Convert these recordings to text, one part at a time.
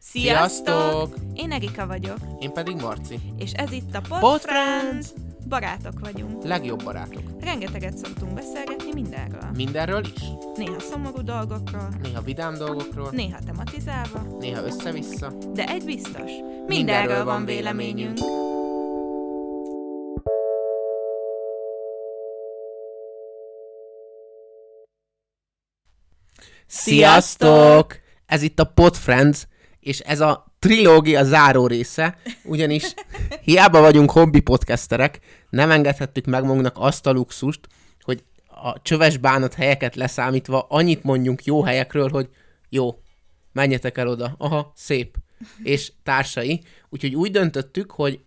Sziasztok! Én Erika vagyok, Én pedig Marci. és ez itt a Pod, Pod Friends. Barátok vagyunk. Legjobb barátok. Rengeteget szoktunk beszélgetni mindenről. Mindenről is. Néha szomorú dolgokról, Néha vidám dolgokról, néha tematizálva, néha össze-vissza. de egy biztos, mindenről, Mindenről van van véleményünk. véleményünk. Sziasztok! Ez itt a Pod Friends, és ez a trilógia záró része, ugyanis hiába vagyunk hobbi podcasterek, nem engedhettük meg magunknak azt a luxust, hogy a csöves bánat helyeket leszámítva annyit mondjunk jó helyekről, hogy jó, menjetek el oda, aha, szép, és társai. Úgyhogy úgy döntöttük, hogy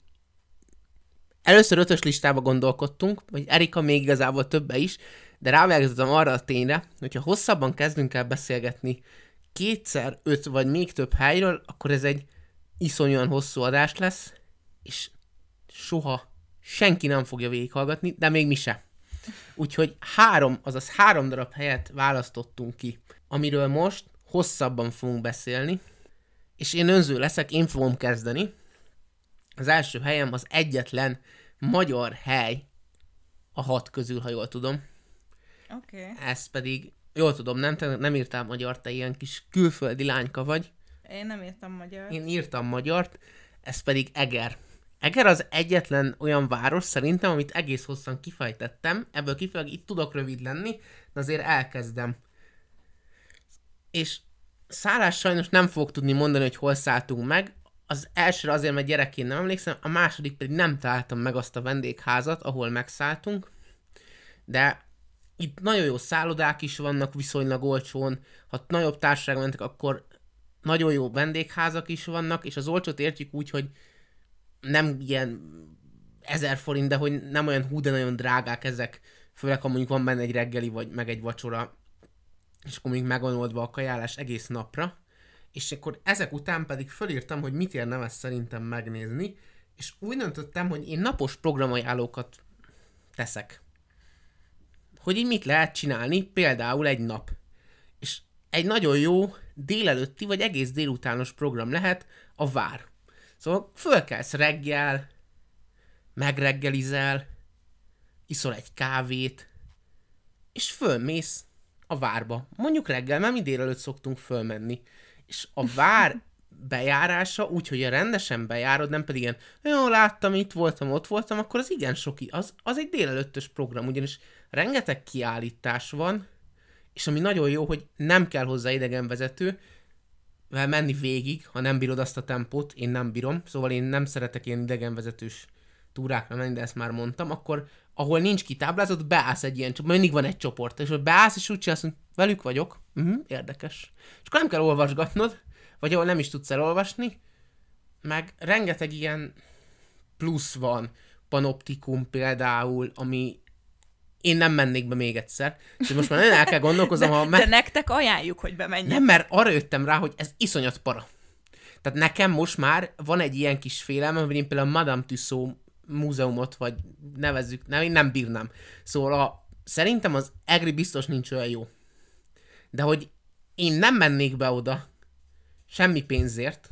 először ötös listába gondolkodtunk, vagy Erika még igazából többe is, de rávágazottam arra a tényre, hogyha hosszabban kezdünk el beszélgetni kétszer, öt vagy még több helyről, akkor ez egy iszonyúan hosszú adás lesz, és soha senki nem fogja végighallgatni, de még mi se. Úgyhogy három, azaz három darab helyet választottunk ki, amiről most hosszabban fogunk beszélni, és én önző leszek, én fogom kezdeni. Az első helyem az egyetlen magyar hely a hat közül, ha jól tudom. Oké. Okay. Ez pedig, jól tudom, nem, te nem írtál magyar, te ilyen kis külföldi lányka vagy. Én nem értem magyar. Én írtam magyart, ez pedig Eger. Eger az egyetlen olyan város szerintem, amit egész hosszan kifejtettem, ebből kifejezőleg itt tudok rövid lenni, de azért elkezdem. És szállás sajnos nem fogok tudni mondani, hogy hol szálltunk meg. Az elsőre azért, mert gyerekként nem emlékszem, a második pedig nem találtam meg azt a vendégházat, ahol megszálltunk. De itt nagyon jó szállodák is vannak viszonylag olcsón. Ha nagyobb társaság mentek, akkor nagyon jó vendégházak is vannak, és az olcsót értjük úgy, hogy nem ilyen ezer forint, de hogy nem olyan hú, de nagyon drágák ezek, főleg ha mondjuk van benne egy reggeli, vagy meg egy vacsora, és akkor még megvan oldva a kajálás egész napra, és akkor ezek után pedig fölírtam, hogy mit érne ezt szerintem megnézni, és úgy döntöttem, hogy én napos programajánlókat teszek. Hogy így mit lehet csinálni, például egy nap. És egy nagyon jó délelőtti vagy egész délutános program lehet a vár. Szóval fölkelsz reggel, megreggelizel, iszol egy kávét, és fölmész a várba. Mondjuk reggel, mert mi délelőtt szoktunk fölmenni. És a vár bejárása, úgyhogy a rendesen bejárod, nem pedig ilyen, jó, láttam, itt voltam, ott voltam, akkor az igen soki, az, az egy délelőttös program, ugyanis rengeteg kiállítás van, és ami nagyon jó, hogy nem kell hozzá idegenvezető, vel menni végig, ha nem bírod azt a tempót, én nem bírom, szóval én nem szeretek ilyen idegenvezetős túrákra menni, de ezt már mondtam, akkor ahol nincs kitáblázott, beállsz egy ilyen csoport, mindig van egy csoport, és hogy beállsz, és úgy csinálsz, hogy velük vagyok, uh-huh, érdekes. És akkor nem kell olvasgatnod, vagy ahol nem is tudsz elolvasni, meg rengeteg ilyen plusz van, panoptikum például, ami én nem mennék be még egyszer. És most már nagyon el kell gondolkoznom, ha De nektek ajánljuk, hogy bemenjen. nem, mert arra jöttem rá, hogy ez iszonyat para. Tehát nekem most már van egy ilyen kis félelmem, hogy én például a Madame Tussauds múzeumot, vagy nevezzük, nem, én nem bírnám. Szóval a, szerintem az Egri biztos nincs olyan jó. De hogy én nem mennék be oda semmi pénzért,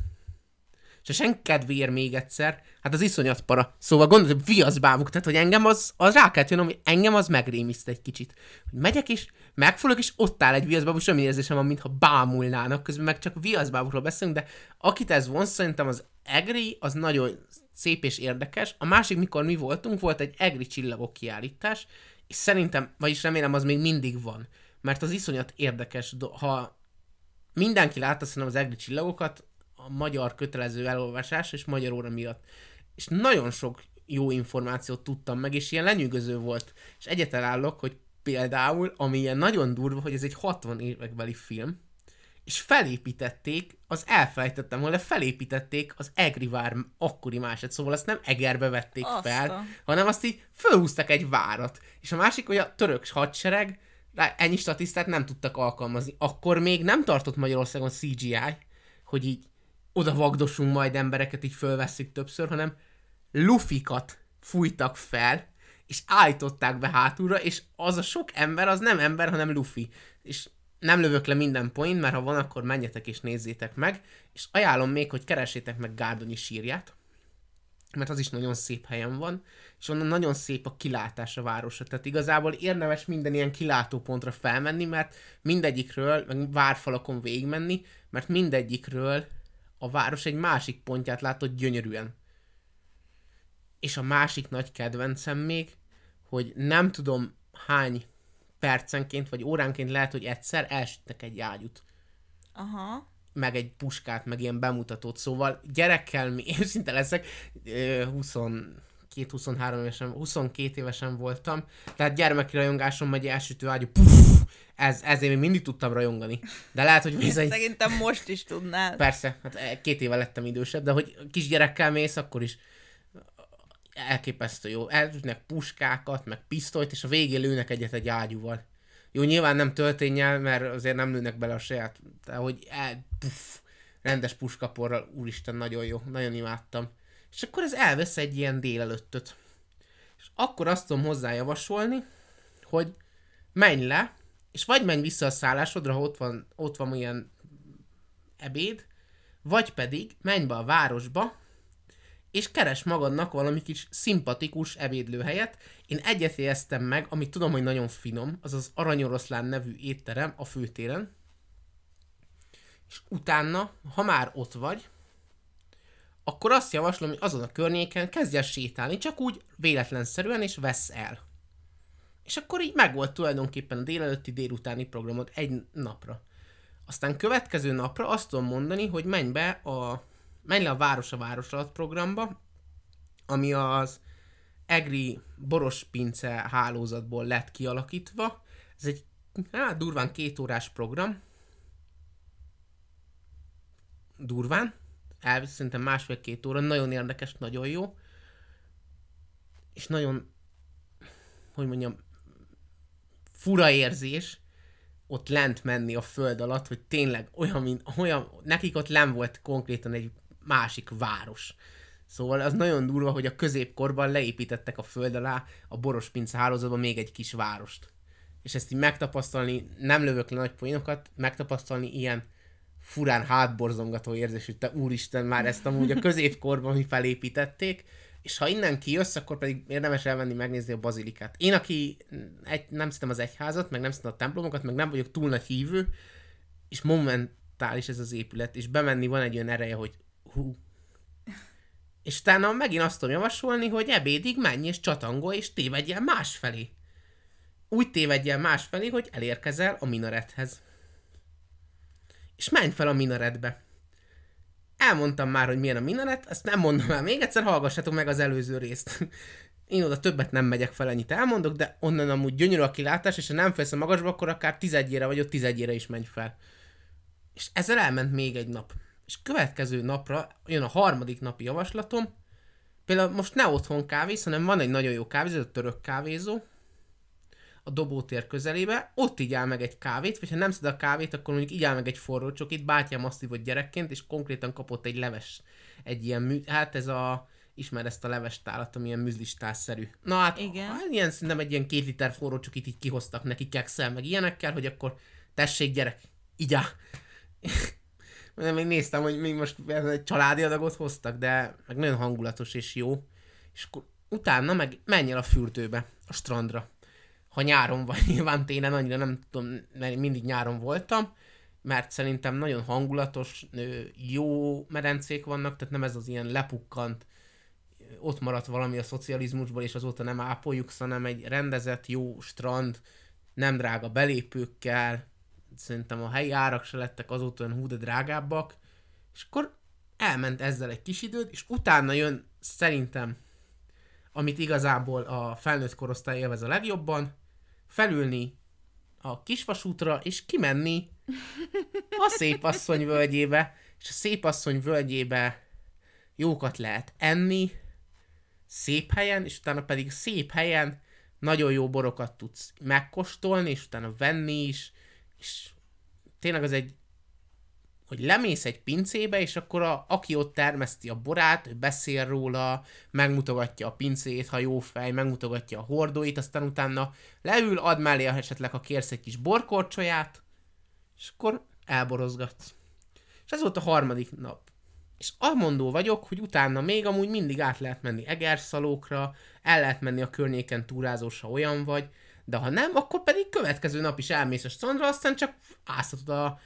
és sen kedvéért még egyszer, hát az iszonyat para. Szóval gondolod, hogy viaszbámuk, tehát hogy engem az, az rá kell jönnöm, hogy engem az megrémiszt egy kicsit. Hogy megyek is, megfogok, és ott áll egy viaszbábú, és semmi érzésem van, mintha bámulnának, közben meg csak viaszbábukról beszélünk, de akit ez vonz, szerintem az egri, az nagyon szép és érdekes. A másik, mikor mi voltunk, volt egy egri csillagok kiállítás, és szerintem, vagyis remélem, az még mindig van. Mert az iszonyat érdekes, ha mindenki látta szerintem az egri csillagokat, a magyar kötelező elolvasás és magyar óra miatt. És nagyon sok jó információt tudtam meg, és ilyen lenyűgöző volt. És egyetlen állok, hogy például, ami ilyen nagyon durva, hogy ez egy 60 évekbeli film, és felépítették, az elfelejtettem volna, felépítették az Egrivár akkori másod, szóval azt nem Egerbe vették Azt fel, hanem azt így fölhúztak egy várat. És a másik, hogy a török hadsereg rá ennyi statisztát nem tudtak alkalmazni. Akkor még nem tartott Magyarországon CGI, hogy így oda vagdosunk majd embereket, így fölveszik többször, hanem lufikat fújtak fel, és állították be hátulra, és az a sok ember, az nem ember, hanem Luffy. És nem lövök le minden point, mert ha van, akkor menjetek és nézzétek meg, és ajánlom még, hogy keresétek meg Gárdonyi sírját, mert az is nagyon szép helyen van, és onnan nagyon szép a kilátás a városra. Tehát igazából érdemes minden ilyen kilátópontra felmenni, mert mindegyikről, meg várfalakon végigmenni, mert mindegyikről a város egy másik pontját látod gyönyörűen. És a másik nagy kedvencem még, hogy nem tudom hány percenként vagy óránként lehet, hogy egyszer elsütnek egy ágyút. Aha. Meg egy puskát, meg ilyen bemutatót. Szóval gyerekkel mi, őszinte leszek, 22-23 évesen, 22 évesen voltam, tehát gyermeki rajongásom megy elsütő ágyú, puff, ez, ezért még mindig tudtam rajongani. De lehet, hogy egy... Szerintem most is tudnál. Persze, hát e, két éve lettem idősebb, de hogy kisgyerekkel mész, akkor is elképesztő jó. Elütnek puskákat, meg pisztolyt, és a végén lőnek egyet egy ágyúval. Jó, nyilván nem töltényel, mert azért nem lőnek bele a saját, de hogy el, puff, rendes puskaporral, úristen, nagyon jó, nagyon imádtam. És akkor ez elvesz egy ilyen délelőttöt. És akkor azt tudom hozzá javasolni, hogy menj le, és vagy menj vissza a szállásodra, ha ott van, ott van ilyen ebéd, vagy pedig menj be a városba, és keres magadnak valami kis szimpatikus ebédlőhelyet. Én egyet éreztem meg, amit tudom, hogy nagyon finom, az az Aranyoroszlán nevű étterem a főtéren. És utána, ha már ott vagy, akkor azt javaslom, hogy azon a környéken kezdj el sétálni, csak úgy véletlenszerűen, és vesz el. És akkor így megvolt tulajdonképpen a délelőtti délutáni programot egy napra. Aztán következő napra azt tudom mondani, hogy menj be a menj le a Város a Város alatt programba, ami az EGRI boros pince hálózatból lett kialakítva. Ez egy hát, durván két órás program. Durván. Elvisz szerintem másfél-két óra. Nagyon érdekes, nagyon jó. És nagyon, hogy mondjam, fura érzés ott lent menni a föld alatt, hogy tényleg olyan, mint, olyan, nekik ott nem volt konkrétan egy másik város. Szóval az nagyon durva, hogy a középkorban leépítettek a föld alá a boros pince hálózatban még egy kis várost. És ezt így megtapasztalni, nem lövök le nagy poénokat, megtapasztalni ilyen furán hátborzongató érzés, hogy te úristen, már ezt amúgy a középkorban mi felépítették, és ha innen kijössz, akkor pedig érdemes elmenni megnézni a bazilikát. Én, aki egy, nem szeretem az egyházat, meg nem szeretem a templomokat, meg nem vagyok túl nagy hívő, és momentális ez az épület, és bemenni van egy olyan ereje, hogy hú. És utána megint azt tudom javasolni, hogy ebédig menj és csatangolj, és tévedj el másfelé. Úgy tévedj el másfelé, hogy elérkezel a minarethez. És menj fel a minaretbe. Elmondtam már, hogy milyen a minaret, ezt nem mondom el még egyszer, hallgassatok meg az előző részt. Én oda többet nem megyek fel, ennyit elmondok, de onnan amúgy gyönyörű a kilátás, és ha nem félsz a magasba, akkor akár tizedjére vagy ott tizedjére is menj fel. És ezzel elment még egy nap és következő napra jön a harmadik napi javaslatom, például most ne otthon kávéz, hanem van egy nagyon jó kávézó, a török kávézó, a dobótér közelébe, ott így áll meg egy kávét, vagy ha nem szed a kávét, akkor mondjuk így áll meg egy forró csokit, bátyám azt hívott gyerekként, és konkrétan kapott egy leves, egy ilyen mű, hát ez a, ismer ezt a leves tálat, ami ilyen műzlistásszerű. Na hát, Igen. Hát, ilyen szerintem egy ilyen két liter forró csokit így kihoztak neki kekszel, meg ilyenekkel, hogy akkor tessék gyerek, így áll. Nem, még néztem, hogy még most egy családi adagot hoztak, de meg nagyon hangulatos és jó. És akkor utána meg menj el a fürdőbe, a strandra. Ha nyáron vagy, nyilván télen annyira nem tudom, mert mindig nyáron voltam, mert szerintem nagyon hangulatos, jó medencék vannak, tehát nem ez az ilyen lepukkant, ott maradt valami a szocializmusból, és azóta nem ápoljuk, hanem egy rendezett, jó strand, nem drága belépőkkel, szerintem a helyi árak se lettek azóta olyan hú, de drágábbak, és akkor elment ezzel egy kis időt, és utána jön szerintem, amit igazából a felnőtt korosztály élvez a legjobban, felülni a kisvasútra, és kimenni a szép asszony völgyébe, és a szép asszony völgyébe jókat lehet enni, szép helyen, és utána pedig szép helyen nagyon jó borokat tudsz megkóstolni, és utána venni is, és tényleg az egy hogy lemész egy pincébe, és akkor a, aki ott termeszti a borát, ő beszél róla, megmutogatja a pincét, ha jó fej, megmutogatja a hordóit, aztán utána leül, ad mellé esetleg, ha kérsz egy kis borkorcsolyát, és akkor elborozgatsz. És ez volt a harmadik nap. És amondó vagyok, hogy utána még amúgy mindig át lehet menni Egerszalókra, el lehet menni a környéken túrázósra olyan vagy, de ha nem, akkor pedig következő nap is elmész a strandra, aztán csak áztatod a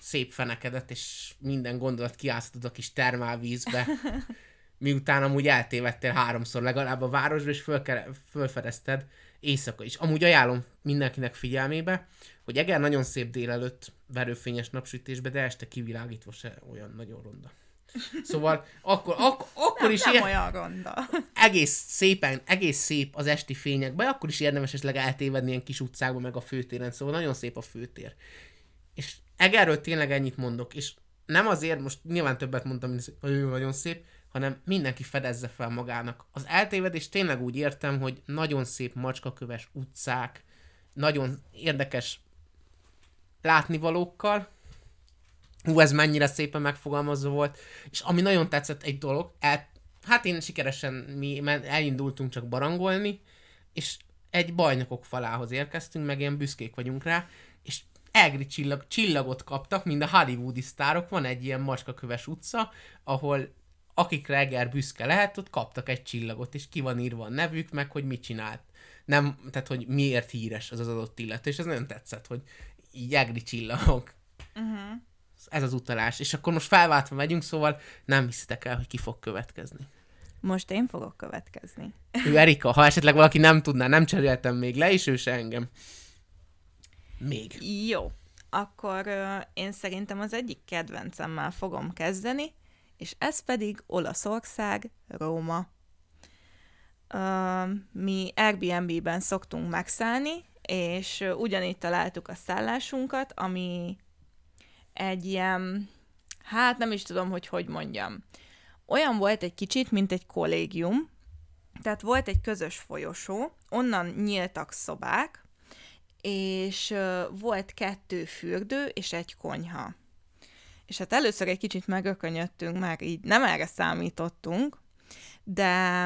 szép fenekedet, és minden gondolat kiáztatod a kis termálvízbe, miután amúgy eltévedtél háromszor legalább a városba, és fölke- fölfedezted éjszaka is. Amúgy ajánlom mindenkinek figyelmébe, hogy Eger nagyon szép délelőtt verőfényes napsütésbe, de este kivilágítva se olyan nagyon ronda. Szóval akkor, ak- akkor Nem, is nem ilyen, olyan ronda. egész szépen, egész szép az esti fényekben, akkor is érdemes esetleg eltévedni ilyen kis utcákban, meg a főtéren, szóval nagyon szép a főtér. És Egerről tényleg ennyit mondok, és nem azért, most nyilván többet mondtam, mint hogy ő nagyon szép, hanem mindenki fedezze fel magának. Az eltévedés tényleg úgy értem, hogy nagyon szép macskaköves utcák, nagyon érdekes látnivalókkal, Hú, ez mennyire szépen megfogalmazva volt, és ami nagyon tetszett egy dolog, el, hát én sikeresen mi elindultunk csak barangolni, és egy bajnokok falához érkeztünk, meg ilyen büszkék vagyunk rá, és egri csillag, csillagot kaptak, mind a hollywoodi sztárok, van egy ilyen macskaköves utca, ahol akikre Eger büszke lehet, ott kaptak egy csillagot, és ki van írva a nevük, meg hogy mit csinált. Nem, tehát, hogy miért híres az az adott illető, és ez nagyon tetszett, hogy így egri csillagok. Uh-huh. Ez az utalás. És akkor most felváltva megyünk, szóval nem hiszitek el, hogy ki fog következni. Most én fogok következni. Ő Erika, ha esetleg valaki nem tudná, nem cseréltem még le, és ő se engem. Még. Jó, akkor én szerintem az egyik kedvencemmel fogom kezdeni, és ez pedig Olaszország, Róma. Mi Airbnb-ben szoktunk megszállni, és ugyanígy találtuk a szállásunkat, ami egy ilyen, hát nem is tudom, hogy hogy mondjam. Olyan volt egy kicsit, mint egy kollégium, tehát volt egy közös folyosó, onnan nyíltak szobák, és volt kettő fürdő és egy konyha. És hát először egy kicsit megökönyödtünk, mert így nem erre számítottunk, de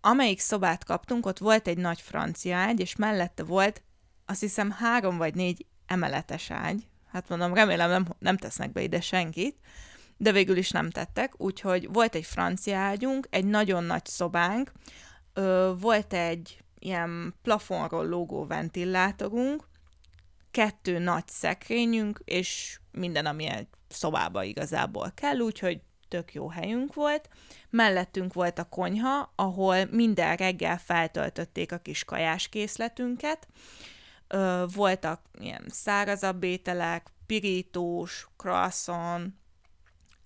amelyik szobát kaptunk, ott volt egy nagy francia ágy, és mellette volt azt hiszem három vagy négy emeletes ágy. Hát mondom, remélem nem, nem tesznek be ide senkit, de végül is nem tettek, úgyhogy volt egy francia ágyunk, egy nagyon nagy szobánk, ö, volt egy ilyen plafonról lógó ventilátorunk, kettő nagy szekrényünk, és minden, ami egy szobába igazából kell, úgyhogy tök jó helyünk volt. Mellettünk volt a konyha, ahol minden reggel feltöltötték a kis kajáskészletünket. Ö, voltak ilyen szárazabb ételek, pirítós, croissant,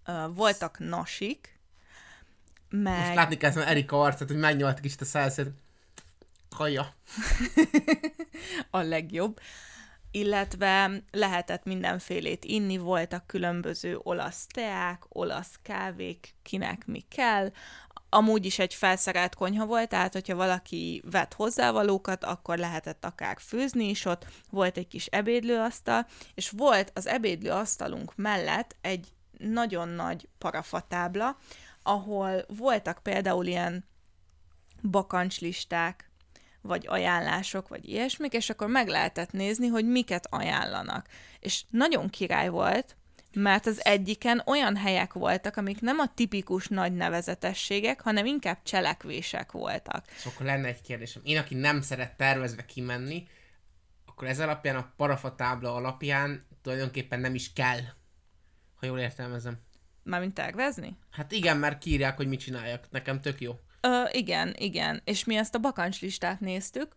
ö, voltak nasik, meg... Most látni kell ezt Erika arcát, hogy megnyaltak kicsit a szálszét. Kaja. a legjobb. Illetve lehetett mindenfélét inni, voltak különböző olasz teák, olasz kávék, kinek mi kell. Amúgy is egy felszerelt konyha volt, tehát hogyha valaki vett hozzávalókat, akkor lehetett akár főzni is ott, volt egy kis ebédlőasztal, és volt az ebédlőasztalunk mellett egy nagyon nagy parafatábla, ahol voltak például ilyen bakancslisták, vagy ajánlások, vagy ilyesmik, és akkor meg lehetett nézni, hogy miket ajánlanak. És nagyon király volt, mert az egyiken olyan helyek voltak, amik nem a tipikus nagy nevezetességek, hanem inkább cselekvések voltak. Szóval akkor lenne egy kérdésem. Én, aki nem szeret tervezve kimenni, akkor ez alapján a parafatábla alapján tulajdonképpen nem is kell, ha jól értelmezem. Mármint tervezni? Hát igen, mert kiírják, hogy mit csináljak. Nekem tök jó. Ö, igen, igen. És mi ezt a bakancslistát néztük,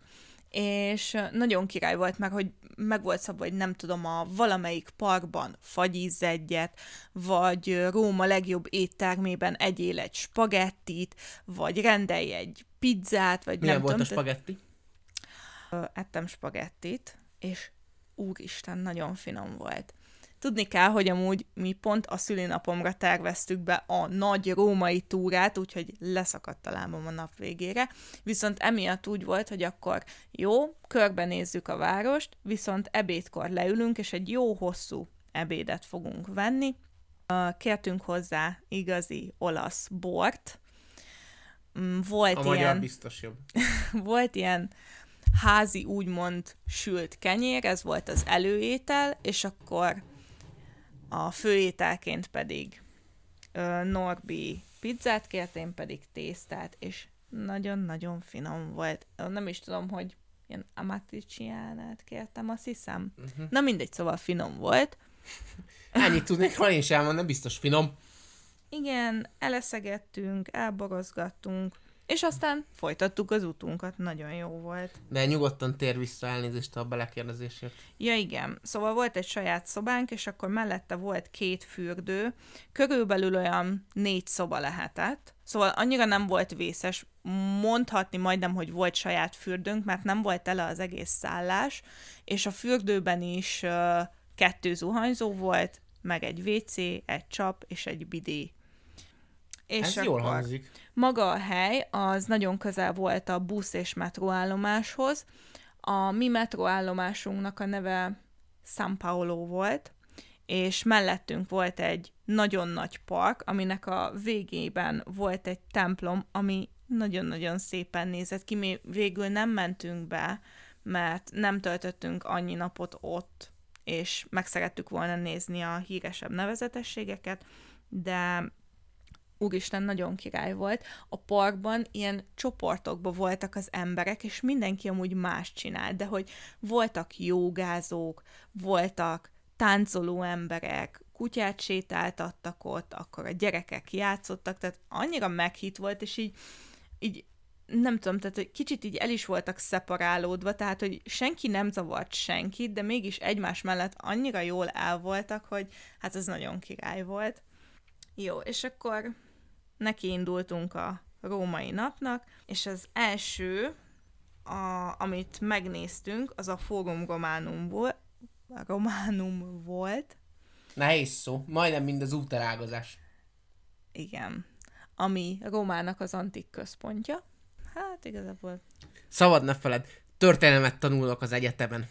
és nagyon király volt meg, hogy meg volt szabva, hogy nem tudom, a valamelyik parkban fagyízz egyet, vagy Róma legjobb éttermében egyél egy spagettit, vagy rendelj egy pizzát, vagy Milyen nem volt a tudom. spagetti? Ö, ettem spagettit, és úristen, nagyon finom volt. Tudni kell, hogy amúgy mi pont a szülinapomra terveztük be a nagy római túrát, úgyhogy leszakadt a lábam a nap végére, viszont emiatt úgy volt, hogy akkor jó, körbenézzük a várost, viszont ebédkor leülünk, és egy jó hosszú ebédet fogunk venni. Kértünk hozzá igazi olasz bort. Mm, Volt A ilyen, biztos jobb. volt ilyen házi úgymond sült kenyér, ez volt az előétel, és akkor a főételként pedig ö, Norbi pizzát kért, én pedig tésztát, és nagyon-nagyon finom volt. Nem is tudom, hogy ilyen amatriciánát kértem, azt hiszem. Uh-huh. Na mindegy, szóval finom volt. Ennyit tudnék róla én sem elmondani, biztos finom. Igen, eleszegettünk, elborozgattunk, és aztán folytattuk az utunkat, nagyon jó volt. De nyugodtan tér vissza elnézést a belekérdezésért. Ja igen, szóval volt egy saját szobánk, és akkor mellette volt két fürdő, körülbelül olyan négy szoba lehetett, szóval annyira nem volt vészes, mondhatni majdnem, hogy volt saját fürdőnk, mert nem volt tele az egész szállás, és a fürdőben is uh, kettő zuhanyzó volt, meg egy WC, egy csap és egy bidé. És Ez jól hangzik. maga a hely az nagyon közel volt a busz és metróállomáshoz. A mi metróállomásunknak a neve San Paolo volt, és mellettünk volt egy nagyon nagy park, aminek a végében volt egy templom, ami nagyon-nagyon szépen nézett ki. Mi végül nem mentünk be, mert nem töltöttünk annyi napot ott, és meg szerettük volna nézni a híresebb nevezetességeket, de úristen, nagyon király volt. A parkban ilyen csoportokban voltak az emberek, és mindenki amúgy más csinált, de hogy voltak jogázók, voltak táncoló emberek, kutyát sétáltattak ott, akkor a gyerekek játszottak, tehát annyira meghitt volt, és így, így nem tudom, tehát hogy kicsit így el is voltak szeparálódva, tehát hogy senki nem zavart senkit, de mégis egymás mellett annyira jól el voltak, hogy hát ez nagyon király volt. Jó, és akkor neki indultunk a római napnak, és az első, a, amit megnéztünk, az a Forum Romanum volt, Romanum volt, Nehéz szó. Majdnem mind az úterágazás. igen, ami Rómának az antik központja. Hát igazából, Szabad ne feled. Történelmet tanulok az egyetemen.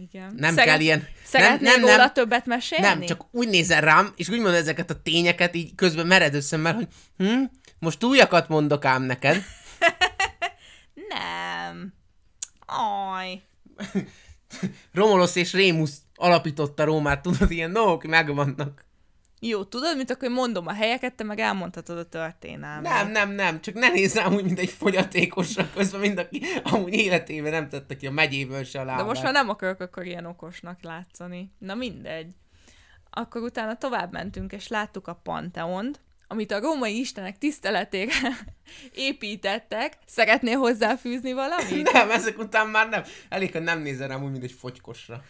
Igen. Nem kell ilyen... Szeretnél nem, nem, nem, többet mesélni? nem, csak úgy nézel rám, és úgy mondod ezeket a tényeket, így közben mered összemmel, hogy hm, most újakat mondok ám neked. Nem. Aj. Romulus és Rémus alapította Rómát, tudod, ilyen dolgok megvannak. Jó, tudod, mit akkor mondom a helyeket, te meg elmondhatod a történelmet. Nem, nem, nem, csak ne nézz rám úgy, mint egy fogyatékosra közben, mind aki amúgy életében nem tette ki a megyéből se a lábát. De most már nem akarok akkor ilyen okosnak látszani. Na mindegy. Akkor utána tovább mentünk, és láttuk a Panteont, amit a római istenek tiszteletére építettek. Szeretnél hozzáfűzni valamit? Nem, ezek után már nem. Elég, hogy nem nézel rám úgy, mint egy fogykosra.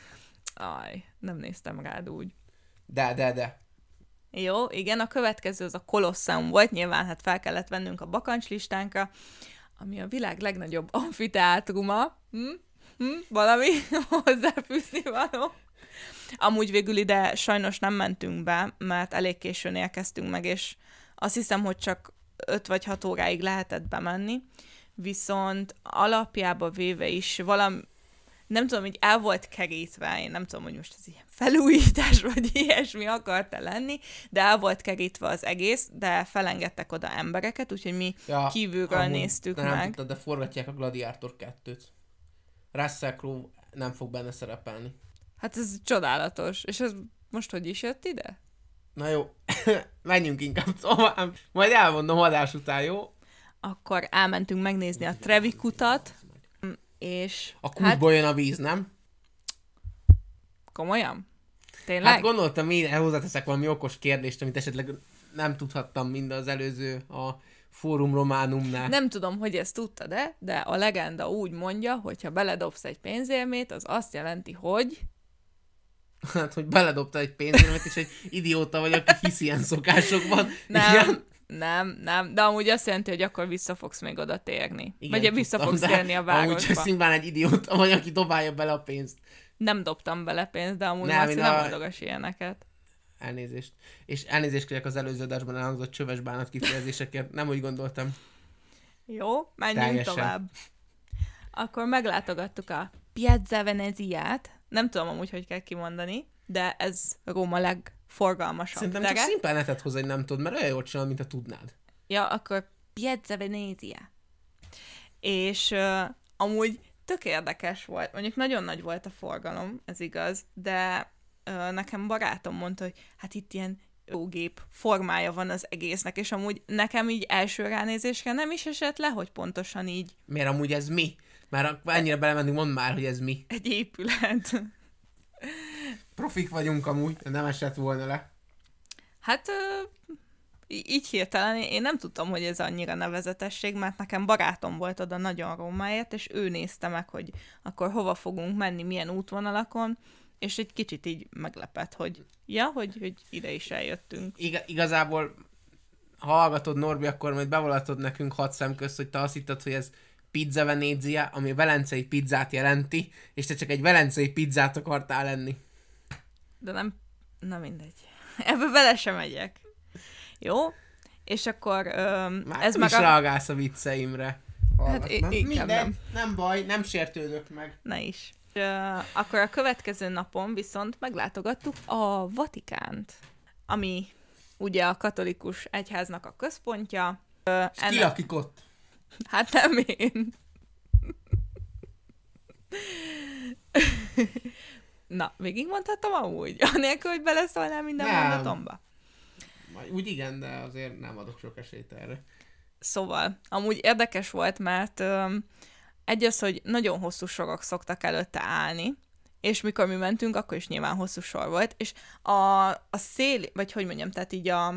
Aj, nem néztem rád úgy. De, de, de. Jó, igen, a következő az a Kolosseum volt, nyilván hát fel kellett vennünk a bakancslistánkra, ami a világ legnagyobb amfiteátruma. Hm? Hm? Valami hozzáfűzni való. Amúgy végül ide sajnos nem mentünk be, mert elég későn érkeztünk meg, és azt hiszem, hogy csak 5 vagy 6 óráig lehetett bemenni, viszont alapjába véve is valami, nem tudom, hogy el volt kerítve, én nem tudom, hogy most ez ilyen felújítás, vagy ilyesmi akart-e lenni, de el volt kerítve az egész, de felengedtek oda embereket, úgyhogy mi ja, kívülről amúgy, néztük nem meg. Tudtad, de forgatják a Gladiator 2-t. Russell Crowe nem fog benne szerepelni. Hát ez csodálatos. És ez most hogy is jött ide? Na jó, menjünk inkább tovább. Majd elmondom adás után, jó? Akkor elmentünk megnézni a Trevi kutat, és A kútból jön a víz, nem? komolyan? Tényleg? Hát gondoltam, én hozzáteszek valami okos kérdést, amit esetleg nem tudhattam mind az előző a Fórum Románumnál. Nem tudom, hogy ezt tudta de, de a legenda úgy mondja, hogy ha beledobsz egy pénzérmét, az azt jelenti, hogy... Hát, hogy beledobta egy pénzérmet, és egy idióta vagy, aki hisz ilyen szokásokban. Nem, Igen, nem, nem, de amúgy azt jelenti, hogy akkor vissza fogsz még oda térni. Igen, Vagy vissza tudtam, fogsz térni a Amúgy csak városba. szimplán egy idióta vagy, aki dobálja bele a pénzt. Nem dobtam bele pénzt, de amúgy Nem, Marci nem a- mondogas ilyeneket. Elnézést. És elnézést kérek az előző adásban elhangzott csöves bánat kifejezésekért. Nem úgy gondoltam. Jó, menjünk Teljesen. tovább. Akkor meglátogattuk a Piazza Veneziát. Nem tudom amúgy, hogy kell kimondani, de ez Róma legforgalmasabb Szerintem csak szimplán netet hozzá, hogy nem tudod, mert olyan jól csinál, mint a tudnád. Ja, akkor Piazza Venezia. És uh, amúgy tök érdekes volt. Mondjuk nagyon nagy volt a forgalom, ez igaz, de uh, nekem barátom mondta, hogy hát itt ilyen gép formája van az egésznek, és amúgy nekem így első ránézésre nem is esett le, hogy pontosan így Miért amúgy ez mi? Már ennyire belementünk, mondd már, hogy ez mi. egy épület. Profik vagyunk amúgy, nem esett volna le. Hát így hirtelen én nem tudtam, hogy ez annyira nevezetesség, mert nekem barátom volt oda nagyon Rómáért, és ő nézte meg, hogy akkor hova fogunk menni, milyen útvonalakon, és egy kicsit így meglepett, hogy ja, hogy, hogy ide is eljöttünk. Iga- igazából, ha hallgatod Norbi, akkor majd bevallatod nekünk hat szem közt, hogy te azt hittad, hogy ez pizza Venezia, ami velencei pizzát jelenti, és te csak egy velencei pizzát akartál enni. De nem, na mindegy. Ebbe bele sem megyek. Jó? És akkor öm, Már ez meg a... reagálsz a vicceimre. Hát i- Na, inkább mindegy, nem. nem baj, nem sértődök meg. Ne is. Ö, akkor a következő napon viszont meglátogattuk a Vatikánt, ami ugye a katolikus egyháznak a központja. Ö, És ki lakik ott? Hát nem én. Na, végigmondhatom amúgy? Anélkül, hogy beleszólnál minden Nem. mondatomba. Úgy igen, de azért nem adok sok esélyt erre. Szóval, amúgy érdekes volt, mert öm, egy az, hogy nagyon hosszú sorok szoktak előtte állni, és mikor mi mentünk, akkor is nyilván hosszú sor volt, és a, a szél, vagy hogy mondjam, tehát így a,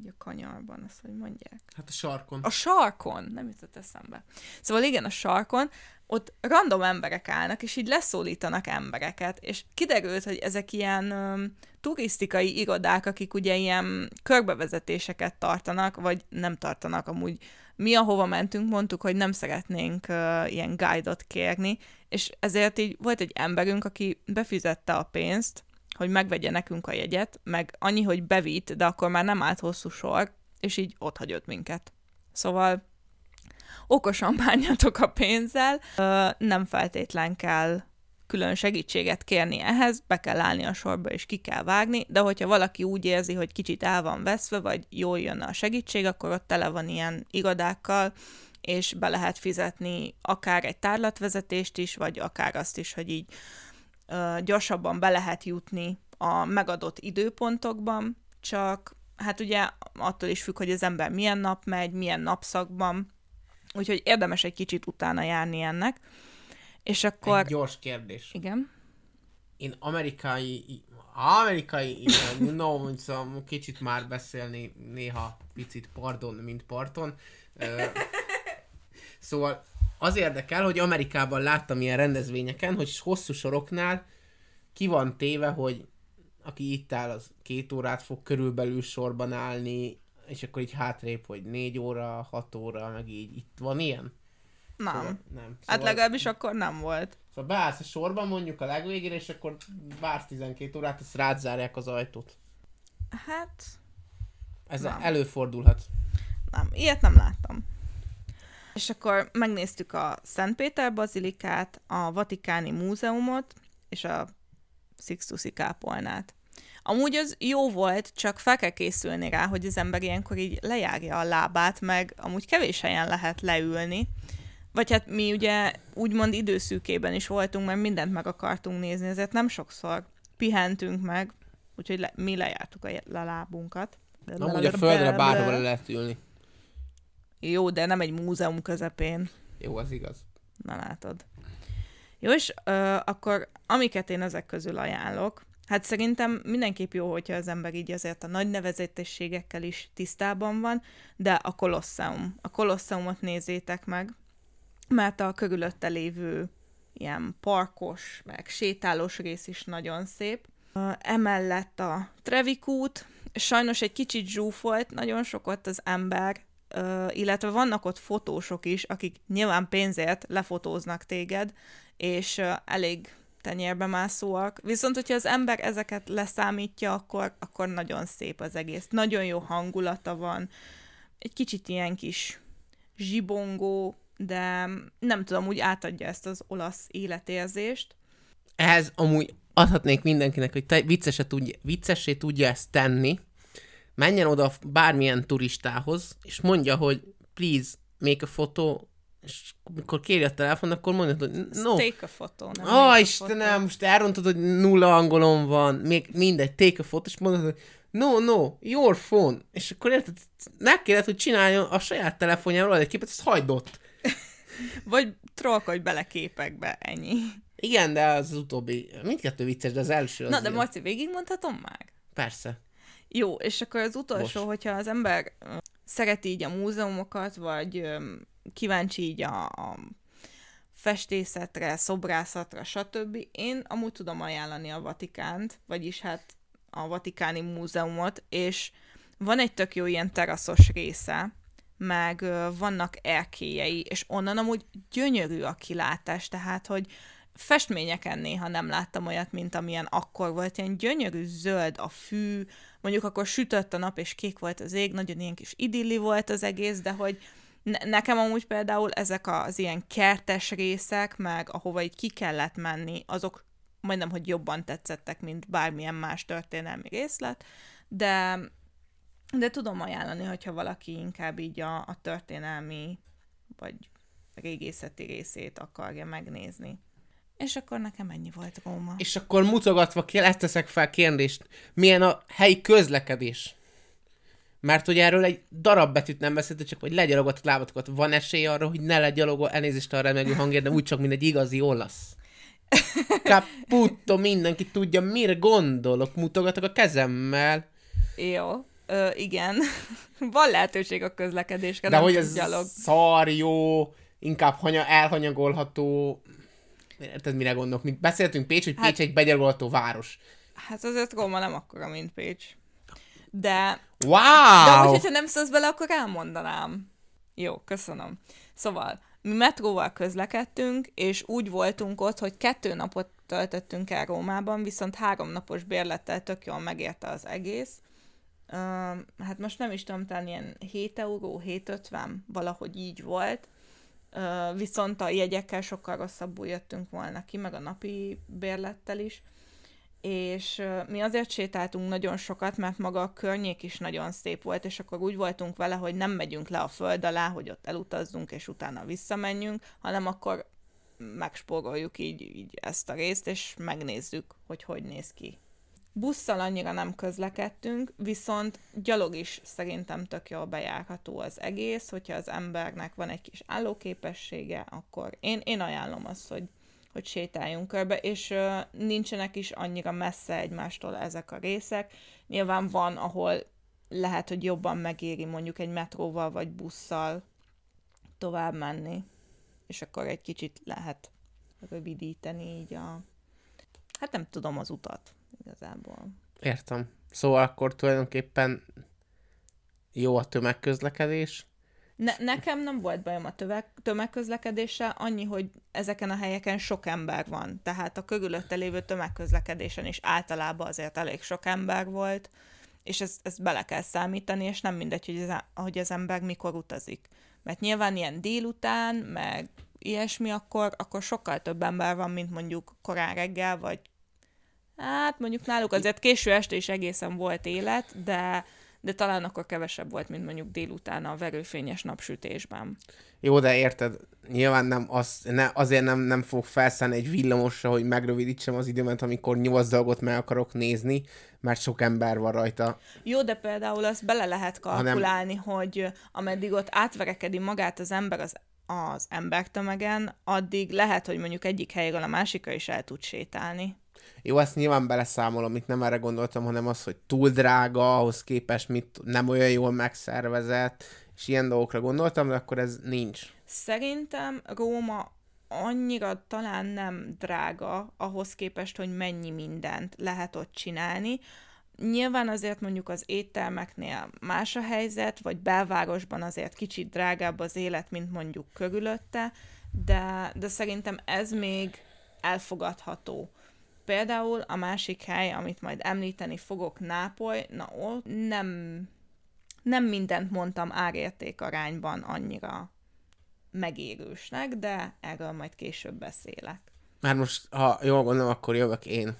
így a kanyarban, azt hogy mondják? Hát a sarkon. A sarkon, nem jutott eszembe. Szóval igen, a sarkon, ott random emberek állnak, és így leszólítanak embereket, és kiderült, hogy ezek ilyen öm, turisztikai irodák, akik ugye ilyen körbevezetéseket tartanak, vagy nem tartanak amúgy. Mi, ahova mentünk, mondtuk, hogy nem szeretnénk uh, ilyen guide-ot kérni, és ezért így volt egy emberünk, aki befizette a pénzt, hogy megvegye nekünk a jegyet, meg annyi, hogy bevitt, de akkor már nem állt hosszú sor, és így ott hagyott minket. Szóval okosan bánjatok a pénzzel, Ö, nem feltétlen kell külön segítséget kérni ehhez, be kell állni a sorba és ki kell vágni, de hogyha valaki úgy érzi, hogy kicsit el van veszve, vagy jól jönne a segítség, akkor ott tele van ilyen irodákkal, és be lehet fizetni akár egy tárlatvezetést is, vagy akár azt is, hogy így gyorsabban be lehet jutni a megadott időpontokban, csak hát ugye attól is függ, hogy az ember milyen nap megy, milyen napszakban, úgyhogy érdemes egy kicsit utána járni ennek. És akkor... Egy gyors kérdés. Igen. Én amerikai, amerikai, igen, no, szóval kicsit már beszélni néha picit pardon, mint parton. Szóval az érdekel, hogy Amerikában láttam ilyen rendezvényeken, hogy hosszú soroknál ki van téve, hogy aki itt áll, az két órát fog körülbelül sorban állni, és akkor így hátrébb, hogy négy óra, hat óra, meg így. Itt van ilyen? Nem. Szóval, nem. Hát legalábbis akkor nem volt. Szóval beállsz a sorban mondjuk a legvégére, és akkor vársz 12 órát, azt rád zárják az ajtót. Hát Ez Nem. előfordulhat. nem, ilyet nem láttam. És akkor megnéztük a Szentpéter bazilikát, a Vatikáni múzeumot, és a Sixtusi kápolnát. Amúgy az jó volt, csak fel kell készülni rá, hogy az ember ilyenkor így lejárja a lábát, meg amúgy kevés helyen lehet leülni. Vagy hát mi ugye úgymond időszűkében is voltunk, mert mindent meg akartunk nézni, ezért nem sokszor pihentünk meg, úgyhogy le, mi lejártuk a, je- a lábunkat. Na, úgy a földre bárhol le lehet ülni. Jó, de nem egy múzeum közepén. Jó, az igaz. Na látod. Jó, és ö, akkor amiket én ezek közül ajánlok, hát szerintem mindenképp jó, hogyha az ember így azért a nagy nevezetességekkel is tisztában van, de a Kolosseum. A Kolosseumot nézzétek meg, mert a körülötte lévő ilyen parkos, meg sétálós rész is nagyon szép. Emellett a Trevik út, sajnos egy kicsit zsúfolt, nagyon sok ott az ember, illetve vannak ott fotósok is, akik nyilván pénzért lefotóznak téged, és elég tenyérbe mászóak. Viszont, hogyha az ember ezeket leszámítja, akkor, akkor nagyon szép az egész. Nagyon jó hangulata van. Egy kicsit ilyen kis zsibongó, de nem tudom, úgy átadja ezt az olasz életérzést. Ehhez amúgy adhatnék mindenkinek, hogy te viccese tudja, viccesé tudja ezt tenni, menjen oda bármilyen turistához, és mondja, hogy please, make a photo, és amikor kéri a telefon, akkor mondja, hogy no. Take a photo, nem Ó, oh, Istenem, most elrontod, hogy nulla angolom van, még mindegy, take a photo, és mondod, hogy no, no, your phone. És akkor érted, megkérdez, hogy csináljon a saját telefonjáról egy képet, ezt hagyd ott. Vagy trollkodj bele képekbe, ennyi. Igen, de az, az utóbbi, mindkettő vicces, de az első az Na, de ilyen. Marci, végigmondhatom már? Persze. Jó, és akkor az utolsó, Most. hogyha az ember szereti így a múzeumokat, vagy kíváncsi így a, a festészetre, szobrászetre, stb. Én amúgy tudom ajánlani a Vatikánt, vagyis hát a Vatikáni Múzeumot, és van egy tök jó ilyen teraszos része, meg vannak erkélyei, és onnan amúgy gyönyörű a kilátás, tehát, hogy festményeken néha nem láttam olyat, mint amilyen akkor volt, ilyen gyönyörű zöld a fű, mondjuk akkor sütött a nap, és kék volt az ég, nagyon ilyen kis idilli volt az egész, de hogy ne- nekem amúgy például ezek az ilyen kertes részek, meg ahova így ki kellett menni, azok majdnem, hogy jobban tetszettek, mint bármilyen más történelmi részlet, de, de tudom ajánlani, hogyha valaki inkább így a, a történelmi vagy régészeti részét akarja megnézni. És akkor nekem ennyi volt Róma. És akkor mutogatva kell, ezt teszek fel kérdést. Milyen a helyi közlekedés? Mert hogy erről egy darab betűt nem beszéltünk, csak hogy legyalogatott lábatokat. Van esély arra, hogy ne legyalogol, elnézést a remegő hangért, de úgy csak, mint egy igazi olasz. Caputo, mindenki tudja, mire gondolok. Mutogatok a kezemmel. Jó, ö, igen. Van lehetőség a közlekedésre, De hogy ez gyalog. szar, jó, inkább hanya, elhanyagolható. Érted, mire gondolok? Mint beszéltünk Pécs, hogy Pécs Hát- egy begyalogolható város. Hát azért Róma nem akkora, mint Pécs. De, Wow! de úgy, hogyha nem szólsz bele, akkor elmondanám. Jó, köszönöm. Szóval, mi metróval közlekedtünk, és úgy voltunk ott, hogy kettő napot töltöttünk el Rómában, viszont három napos bérlettel tök jól megérte az egész. Ö, hát most nem is tudom, talán ilyen 7 euró, 750, valahogy így volt. Viszont a jegyekkel sokkal rosszabbul jöttünk volna ki, meg a napi bérlettel is. És mi azért sétáltunk nagyon sokat, mert maga a környék is nagyon szép volt, és akkor úgy voltunk vele, hogy nem megyünk le a föld alá, hogy ott elutazzunk, és utána visszamenjünk, hanem akkor megspóroljuk így, így ezt a részt, és megnézzük, hogy hogy néz ki. Busszal annyira nem közlekedtünk, viszont gyalog is szerintem tök jól bejárható az egész, hogyha az embernek van egy kis állóképessége, akkor én, én ajánlom azt, hogy, hogy sétáljunk körbe, és ö, nincsenek is annyira messze egymástól ezek a részek. Nyilván van, ahol lehet, hogy jobban megéri mondjuk egy metróval vagy busszal tovább menni, és akkor egy kicsit lehet rövidíteni így a... Hát nem tudom az utat igazából. Értem. Szóval akkor tulajdonképpen jó a tömegközlekedés. Ne, nekem nem volt bajom a töveg, tömegközlekedéssel, annyi, hogy ezeken a helyeken sok ember van. Tehát a körülötte lévő tömegközlekedésen is általában azért elég sok ember volt, és ezt, ezt bele kell számítani, és nem mindegy, hogy az, hogy az ember mikor utazik. Mert nyilván ilyen délután, meg ilyesmi, akkor, akkor sokkal több ember van, mint mondjuk korán reggel, vagy hát mondjuk náluk azért késő este is egészen volt élet, de, de talán akkor kevesebb volt, mint mondjuk délután a verőfényes napsütésben. Jó, de érted, nyilván nem az, ne, azért nem, nem fog felszállni egy villamosra, hogy megrövidítsem az időmet, amikor nyolc dolgot meg akarok nézni, mert sok ember van rajta. Jó, de például azt bele lehet kalkulálni, hogy ameddig ott átverekedi magát az ember az, az embertömegen, addig lehet, hogy mondjuk egyik helyről a másikra is el tud sétálni. Jó, ezt nyilván beleszámolom, itt nem erre gondoltam, hanem az, hogy túl drága, ahhoz képest mit nem olyan jól megszervezett, és ilyen dolgokra gondoltam, de akkor ez nincs. Szerintem Róma annyira talán nem drága ahhoz képest, hogy mennyi mindent lehet ott csinálni. Nyilván azért mondjuk az éttermeknél más a helyzet, vagy belvárosban azért kicsit drágább az élet, mint mondjuk körülötte, de, de szerintem ez még elfogadható. Például a másik hely, amit majd említeni fogok, Nápoly, na ott nem, nem mindent mondtam árérték arányban annyira megérősnek, de erről majd később beszélek. Már most, ha jól gondolom, akkor jövök én.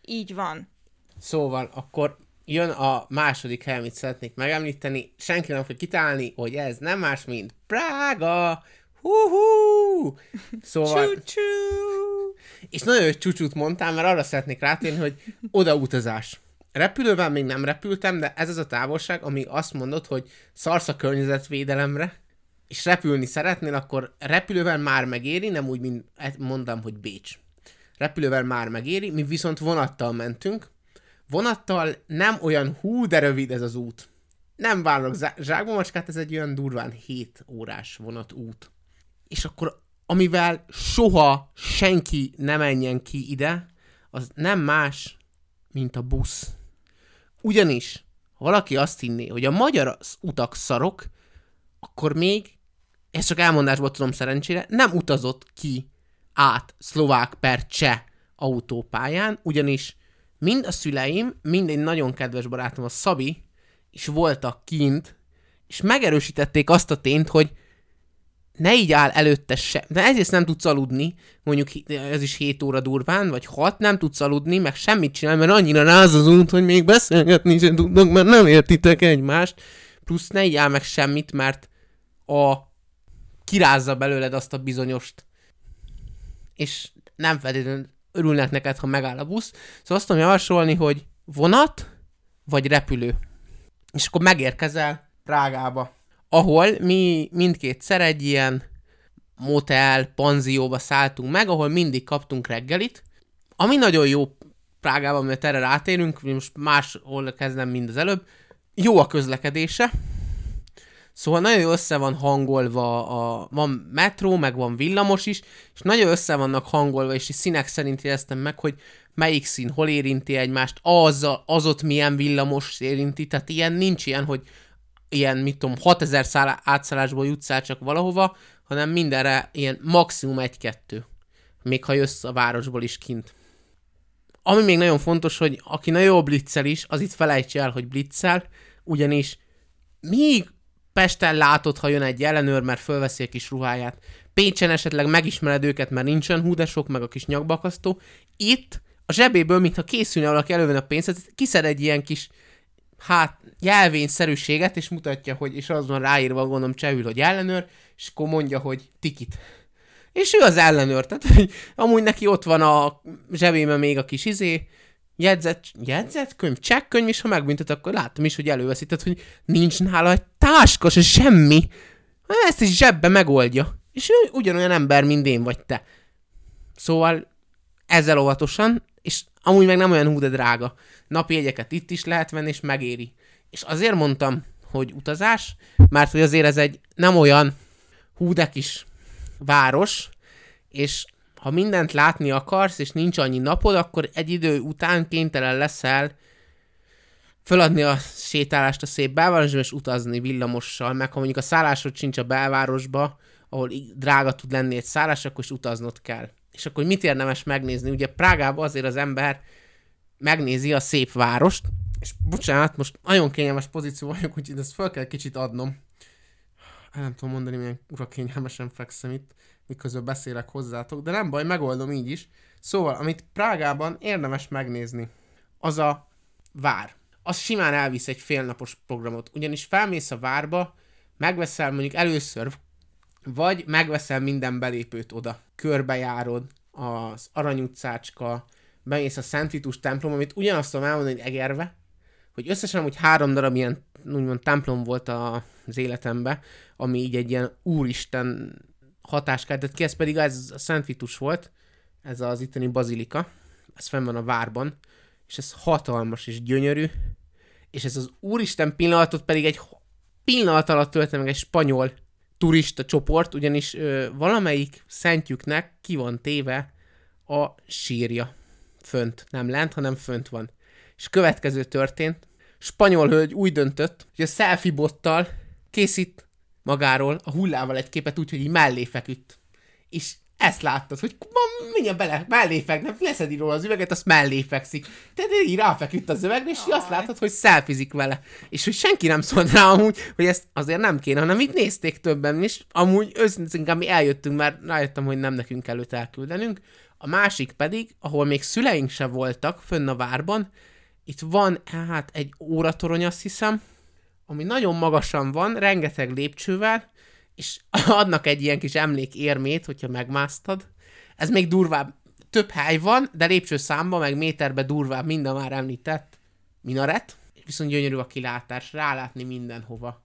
Így van. Szóval akkor jön a második hely, amit szeretnék megemlíteni. Senki nem fog kitálni, hogy ez nem más, mint Prága! Hú-hú! Szóval... Csú-csú. És nagyon jó csúcsút mondtál, mert arra szeretnék rátérni, hogy odautazás. Repülővel még nem repültem, de ez az a távolság, ami azt mondod, hogy szarsz a környezetvédelemre, és repülni szeretnél, akkor repülővel már megéri, nem úgy, mint mondtam, hogy Bécs. Repülővel már megéri, mi viszont vonattal mentünk. Vonattal nem olyan hú, de rövid ez az út. Nem várok zsákba macskát, ez egy olyan durván 7 órás vonatút. És akkor amivel soha senki ne menjen ki ide, az nem más, mint a busz. Ugyanis, ha valaki azt hinné, hogy a magyar utak szarok, akkor még, ezt csak elmondásból tudom szerencsére, nem utazott ki át szlovák per cseh autópályán, ugyanis mind a szüleim, mind egy nagyon kedves barátom, a Szabi, is voltak kint, és megerősítették azt a tényt, hogy ne így áll előtte se. De ezért nem tudsz aludni, mondjuk ez is 7 óra durván, vagy 6, nem tudsz aludni, meg semmit csinálni, mert annyira ráz az út, hogy még beszélgetni sem tudnak, mert nem értitek egymást. Plusz ne így áll meg semmit, mert a kirázza belőled azt a bizonyost. És nem feltétlenül örülnek neked, ha megáll a busz. Szóval azt tudom javasolni, hogy vonat, vagy repülő. És akkor megérkezel Prágába ahol mi mindkétszer egy ilyen motel, panzióba szálltunk meg, ahol mindig kaptunk reggelit, ami nagyon jó Prágában, mert erre rátérünk, most máshol kezdem, mind az előbb, jó a közlekedése, Szóval nagyon össze van hangolva, a, van metró, meg van villamos is, és nagyon össze vannak hangolva, és színek szerint éreztem meg, hogy melyik szín hol érinti egymást, az, az ott milyen villamos érinti, tehát ilyen nincs ilyen, hogy ilyen, mit tudom, 6000 száll átszállásból jutsz el csak valahova, hanem mindenre ilyen maximum egy-kettő. Még ha jössz a városból is kint. Ami még nagyon fontos, hogy aki nagyon blitzel is, az itt felejtse el, hogy blitzel, ugyanis míg Pesten látod, ha jön egy ellenőr, mert fölveszi a kis ruháját, Pécsen esetleg megismered őket, mert nincsen húdesok, meg a kis nyakbakasztó. Itt a zsebéből, mintha készülne valaki előven a pénzt, kiszed egy ilyen kis hát jelvényszerűséget, és mutatja, hogy, és az van ráírva, gondolom csehül, hogy ellenőr, és akkor mondja, hogy tikit. És ő az ellenőr, tehát hogy amúgy neki ott van a zsebében még a kis izé, jegyzet, jegyzetkönyv, csekkönyv, és ha megbüntet, akkor láttam is, hogy előveszi, tehát hogy nincs nála egy táska, se semmi. Ezt is zsebbe megoldja. És ő ugyanolyan ember, mint én vagy te. Szóval ezzel óvatosan, amúgy meg nem olyan hú, de drága. Napi jegyeket itt is lehet venni, és megéri. És azért mondtam, hogy utazás, mert hogy azért ez egy nem olyan hú, de kis város, és ha mindent látni akarsz, és nincs annyi napod, akkor egy idő után kénytelen leszel föladni a sétálást a szép belvárosba, és utazni villamossal, meg ha mondjuk a szállásod sincs a belvárosba, ahol drága tud lenni egy szállás, akkor is utaznod kell. És akkor mit érdemes megnézni? Ugye Prágában azért az ember megnézi a szép várost, és bocsánat, most nagyon kényelmes pozíció vagyok, úgyhogy ezt fel kell kicsit adnom. Nem tudom mondani, milyen ura kényelmesen fekszem itt, miközben beszélek hozzátok, de nem baj, megoldom így is. Szóval, amit Prágában érdemes megnézni, az a vár. Az simán elvisz egy félnapos programot, ugyanis felmész a várba, megveszel mondjuk először vagy megveszel minden belépőt oda, körbejárod az Arany utcácska, bemész a Szent Vitus templom, amit ugyanazt tudom elmondani, hogy Egerve, hogy összesen úgy három darab ilyen úgymond templom volt az életemben, ami így egy ilyen úristen hatást keltett ki, ez pedig? Ez a Szent Vitus volt, ez az itteni bazilika, ez fenn van a várban, és ez hatalmas és gyönyörű, és ez az úristen pillanatot pedig egy pillanat alatt tölte meg egy spanyol turista csoport, ugyanis ö, valamelyik szentjüknek ki van téve a sírja. Fönt, nem lent, hanem fönt van. És következő történt, spanyol hölgy úgy döntött, hogy a selfie bottal készít magáról a hullával egy képet úgy, hogy így mellé feküdt. És ezt láttad, hogy ma mindjárt bele, mellé feknek, leszedi róla az üveget, azt mellé fekszik. Tehát így ráfeküdt az üvegre, és azt látod, hogy szelfizik vele. És hogy senki nem szólt rá amúgy, hogy ezt azért nem kéne, hanem itt nézték többen, és amúgy őszintén mi eljöttünk, mert rájöttem, hogy nem nekünk előtt elküldenünk. A másik pedig, ahol még szüleink se voltak, fönn a várban, itt van hát egy óratorony, azt hiszem, ami nagyon magasan van, rengeteg lépcsővel, és adnak egy ilyen kis emlékérmét, hogyha megmásztad. Ez még durvább. Több hely van, de lépcső számba, meg méterbe durvább mind a már említett minaret. Viszont gyönyörű a kilátás, rálátni mindenhova.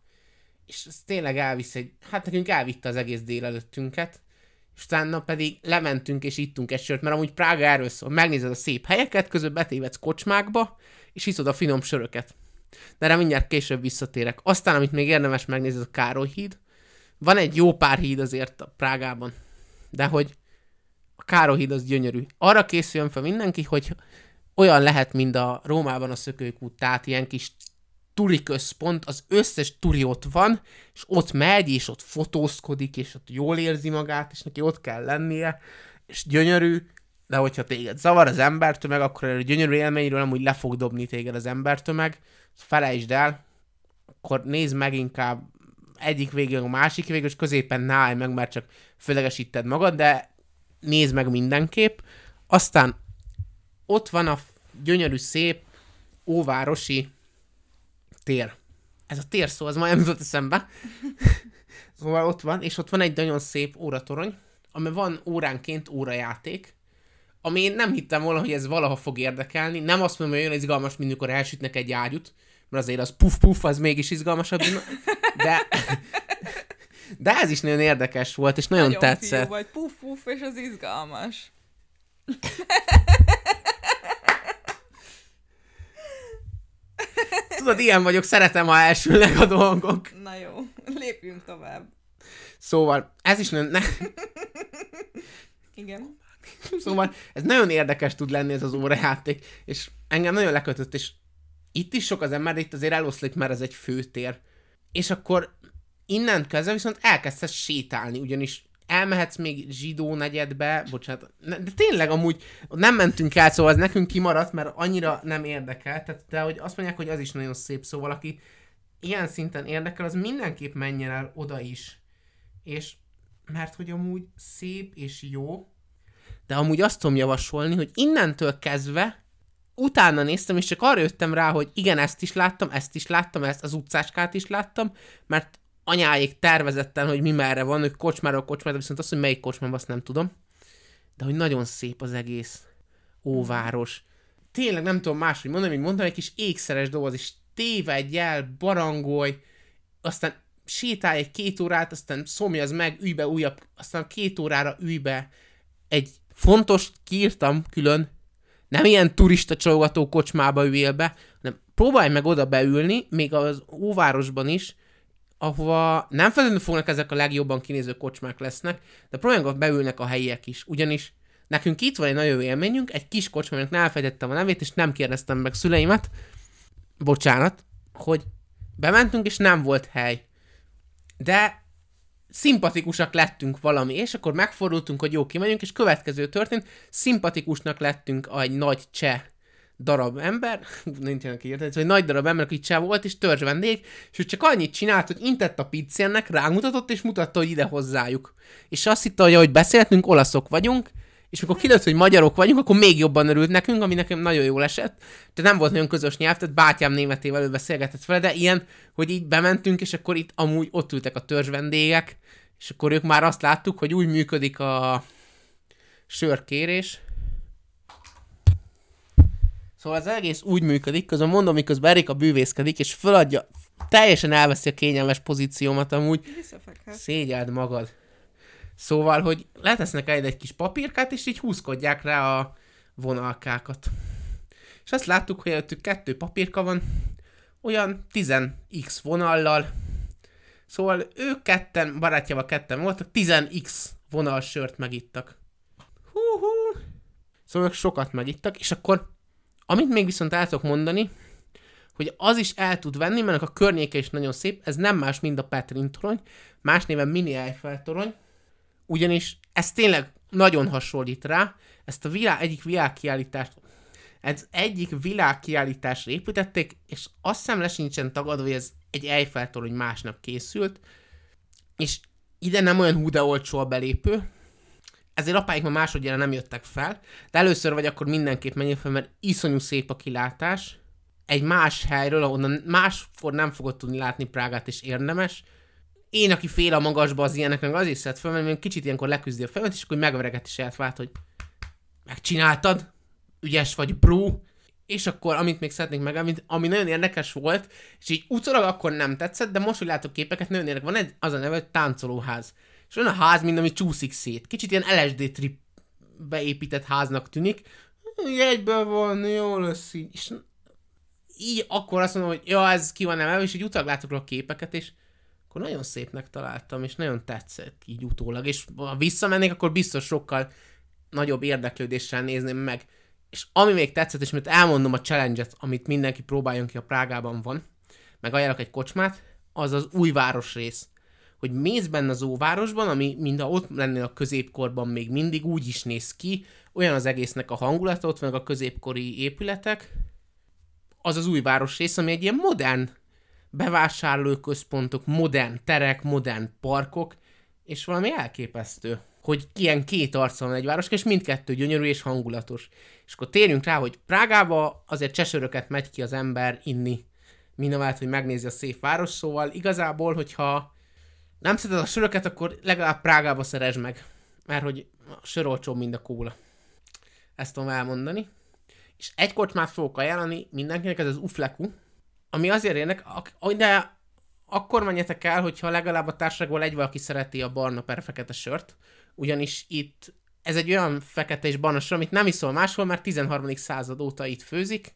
És ez tényleg elvisz egy... Hát nekünk elvitte az egész délelőttünket. És utána pedig lementünk és ittunk egy sört, mert amúgy Prága erről szól. Megnézed a szép helyeket, közben betévedsz kocsmákba, és iszod a finom söröket. De erre mindjárt később visszatérek. Aztán, amit még érdemes megnézni, az a Károly híd. Van egy jó pár híd azért a Prágában, de hogy a Károly híd az gyönyörű. Arra készüljön fel mindenki, hogy olyan lehet, mint a Rómában a szökőkút, tehát ilyen kis turi központ, az összes turi ott van, és ott megy, és ott fotózkodik, és ott jól érzi magát, és neki ott kell lennie, és gyönyörű, de hogyha téged zavar az embertömeg, akkor erről gyönyörű élményről amúgy le fog dobni téged az embertömeg, felejtsd el, akkor nézd meg inkább egyik végén a másik végén, és középen ne állj meg, mert csak főlegesíted magad, de nézd meg mindenképp. Aztán ott van a gyönyörű, szép, óvárosi tér. Ez a tér szó, az majd jutott eszembe. szóval ott van, és ott van egy nagyon szép óratorony, ami van óránként órajáték, ami én nem hittem volna, hogy ez valaha fog érdekelni. Nem azt mondom, hogy olyan izgalmas, mint amikor elsütnek egy ágyút, mert azért az puf-puf, az mégis izgalmasabb, de, de ez is nagyon érdekes volt, és nagyon, nagyon tetszett. vagy puf-puf, és az izgalmas. Tudod, ilyen vagyok, szeretem, ha elsülnek a dolgok. Na jó, lépjünk tovább. Szóval, ez is nagyon... Ne... Igen. Szóval ez nagyon érdekes tud lenni ez az órajáték, és engem nagyon lekötött, és itt is sok az ember, de itt azért eloszlik, mert ez egy főtér. És akkor innen kezdve viszont elkezdesz sétálni, ugyanis elmehetsz még zsidó negyedbe, bocsánat, de tényleg amúgy nem mentünk el, szóval ez nekünk kimaradt, mert annyira nem érdekel, tehát, de hogy azt mondják, hogy az is nagyon szép, szóval aki ilyen szinten érdekel, az mindenképp menjen el oda is. És mert hogy amúgy szép és jó, de amúgy azt tudom javasolni, hogy innentől kezdve utána néztem, és csak arra jöttem rá, hogy igen, ezt is láttam, ezt is láttam, ezt az utcáskát is láttam, mert anyáik tervezetten, hogy mi merre van, ők kocsmáról kocsmára, viszont azt, hogy melyik kocsmában, azt nem tudom. De hogy nagyon szép az egész óváros. Tényleg nem tudom máshogy mondani, mint mondtam, egy kis ékszeres doboz, és tévedj el, barangolj, aztán sétálj egy két órát, aztán szomjaz meg, ülj be újabb, aztán két órára ülj be. Egy fontos, kiírtam külön, nem ilyen turista csalogató kocsmába üljél be, hanem próbálj meg oda beülni, még az óvárosban is, ahova nem feltétlenül fognak ezek a legjobban kinéző kocsmák lesznek, de próbálják beülnek a helyiek is. Ugyanis nekünk itt van egy nagyon élményünk, egy kis kocsmának elfejtettem a nevét, és nem kérdeztem meg szüleimet, bocsánat, hogy bementünk, és nem volt hely. De szimpatikusak lettünk valami, és akkor megfordultunk, hogy jó, kimegyünk, és következő történt, szimpatikusnak lettünk egy nagy cseh darab ember, nincs ilyen kiírtani, egy nagy darab ember, aki cseh volt, és törzs vendég, és ő csak annyit csinált, hogy intett a pizzénnek, rámutatott, és mutatta, hogy ide hozzájuk. És azt hitte, hogy ahogy beszéltünk, olaszok vagyunk, és mikor kiderült, hogy magyarok vagyunk, akkor még jobban örült nekünk, ami nekem nagyon jól esett. De nem volt nagyon közös nyelv, tehát bátyám németével ő beszélgetett vele, de ilyen, hogy így bementünk, és akkor itt amúgy ott ültek a törzs vendégek, és akkor ők már azt láttuk, hogy úgy működik a sörkérés. Szóval az egész úgy működik, közben mondom, miközben Erika bűvészkedik, és föladja, teljesen elveszi a kényelmes pozíciómat amúgy. Szégyeld magad. Szóval, hogy letesznek egy, egy kis papírkát, és így húzkodják rá a vonalkákat. És azt láttuk, hogy előttük kettő papírka van, olyan 10x vonallal, Szóval ők ketten, barátjával ketten voltak, 10x vonal sört megittak. Hú-hú. Szóval ők sokat megittak, és akkor, amit még viszont el tudok mondani, hogy az is el tud venni, mert a környéke is nagyon szép, ez nem más, mint a Petrin torony, más néven Mini Eiffel torony, ugyanis ez tényleg nagyon hasonlít rá, ezt a világ, egyik világkiállítást, ez egyik világkiállításra építették, és azt hiszem lesincsen tagadva, hogy ez egy Eiffel torony másnap készült, és ide nem olyan hú de olcsó a belépő. ezért apáik ma másodjára nem jöttek fel, de először vagy akkor mindenképp menjél fel, mert iszonyú szép a kilátás. Egy más helyről, ahonnan máskor nem fogod tudni látni Prágát, és érdemes. Én, aki fél a magasba az ilyenek, meg azért szed fel, mert kicsit ilyenkor leküzdi a fejemet, és akkor megveregeti saját vált, hogy megcsináltad, ügyes vagy, bro, és akkor, amit még szeretnék meg, amit, ami nagyon érdekes volt, és így utólag akkor nem tetszett, de most, hogy látok képeket, nagyon érdekes. Van egy, az a neve, hogy táncolóház. És olyan a ház, mint ami csúszik szét. Kicsit ilyen LSD trip beépített háznak tűnik. Egyből van, jó lesz így. És így akkor azt mondom, hogy ja, ez ki van emelve, és így utólag látok a képeket, és akkor nagyon szépnek találtam, és nagyon tetszett így utólag. És ha visszamennék, akkor biztos sokkal nagyobb érdeklődéssel nézném meg. És ami még tetszett, és mert elmondom a challenge-et, amit mindenki próbáljon ki a Prágában van, meg ajánlok egy kocsmát, az az új városrész. Hogy mész benne az óvárosban, ami mind a ott lennél a középkorban még mindig úgy is néz ki, olyan az egésznek a hangulata, ott vannak a középkori épületek, az az új városrész, ami egy ilyen modern bevásárlóközpontok, modern terek, modern parkok, és valami elképesztő hogy ilyen két arca van egy város, és mindkettő gyönyörű és hangulatos. És akkor térjünk rá, hogy Prágába azért csesöröket megy ki az ember inni, mindamellett, hogy megnézi a szép város, szóval igazából, hogyha nem szereted a söröket, akkor legalább Prágába szeresd meg, mert hogy a sör olcsóbb, mint a kóla. Ezt tudom elmondani. És egy kocsmát fogok ajánlani mindenkinek, ez az Ufleku, ami azért érnek, de akkor menjetek el, hogyha legalább a társaságból egy valaki szereti a barna per fekete sört, ugyanis itt ez egy olyan fekete és barna sor, amit nem iszol máshol, mert 13. század óta itt főzik,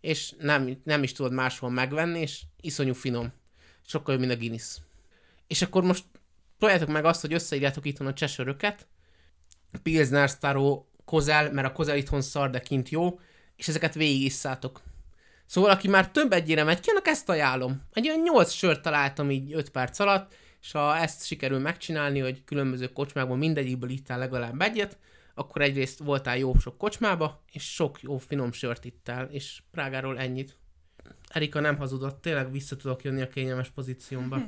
és nem, nem is tudod máshol megvenni, és iszonyú finom. Sokkal jobb, mint a Guinness. És akkor most próbáljátok meg azt, hogy összeírjátok itthon a csesöröket, Pilsner, Staro, Kozel, mert a Kozel itthon szar, de kint jó, és ezeket végigisszátok. Szóval aki már több egyére megy ki, annak ezt ajánlom. Egy olyan 8 sört találtam így 5 perc alatt, és ha ezt sikerül megcsinálni, hogy különböző kocsmákban mindegyikből ittál legalább egyet, akkor egyrészt voltál jó sok kocsmába, és sok jó finom sört ittál, és Prágáról ennyit. Erika nem hazudott, tényleg vissza tudok jönni a kényelmes pozíciómba.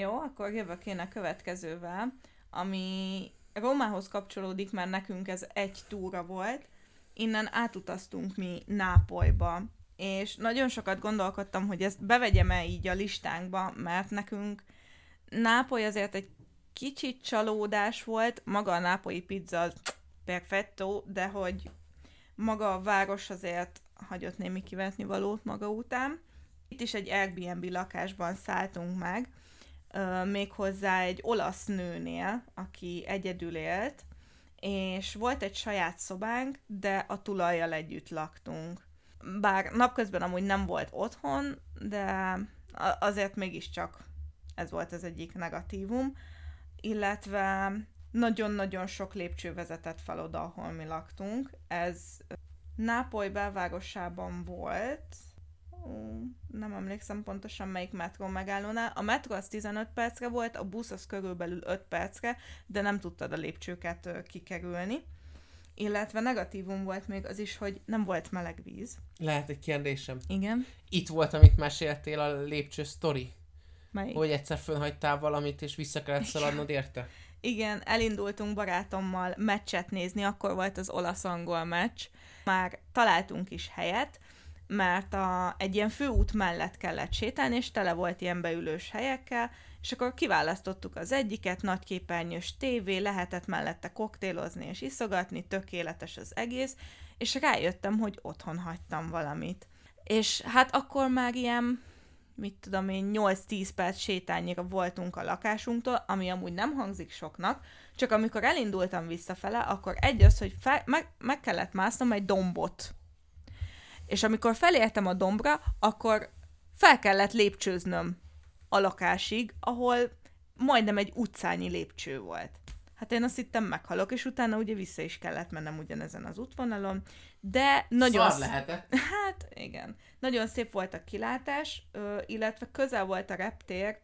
Jó, akkor jövök én a következővel, ami Rómához kapcsolódik, mert nekünk ez egy túra volt. Innen átutaztunk mi Nápolyba, és nagyon sokat gondolkodtam, hogy ezt bevegyem-e így a listánkba, mert nekünk Nápoly azért egy kicsit csalódás volt, maga a nápolyi pizza perfetto, de hogy maga a város azért hagyott némi kivetni valót maga után. Itt is egy Airbnb lakásban szálltunk meg, méghozzá egy olasz nőnél, aki egyedül élt, és volt egy saját szobánk, de a tulajjal együtt laktunk. Bár napközben amúgy nem volt otthon, de azért mégiscsak ez volt az egyik negatívum, illetve nagyon-nagyon sok lépcső vezetett fel oda, ahol mi laktunk. Ez Nápoly belvárosában volt, nem emlékszem pontosan melyik metró megállónál. A metró az 15 percre volt, a busz az körülbelül 5 percre, de nem tudtad a lépcsőket kikerülni. Illetve negatívum volt még az is, hogy nem volt meleg víz. Lehet egy kérdésem? Igen. Itt volt, amit meséltél, a lépcső sztori? Melyik? Hogy egyszer fölhagytál valamit, és vissza kellett szaladnod érte? Igen, elindultunk barátommal meccset nézni, akkor volt az olasz-angol meccs. Már találtunk is helyet, mert a, egy ilyen főút mellett kellett sétálni, és tele volt ilyen beülős helyekkel, és akkor kiválasztottuk az egyiket, nagyképernyős tévé, lehetett mellette koktélozni és iszogatni, tökéletes az egész, és rájöttem, hogy otthon hagytam valamit. És hát akkor már ilyen mit tudom én, 8-10 perc sétányira voltunk a lakásunktól, ami amúgy nem hangzik soknak, csak amikor elindultam visszafele, akkor egy az, hogy fel, meg, meg kellett másznom egy dombot. És amikor felértem a dombra, akkor fel kellett lépcsőznöm a lakásig, ahol majdnem egy utcányi lépcső volt. Hát én azt hittem meghalok, és utána ugye vissza is kellett mennem ugyanezen az útvonalon, de nagyon... Szar lehetett. Hát igen. Nagyon szép volt a kilátás, illetve közel volt a reptér,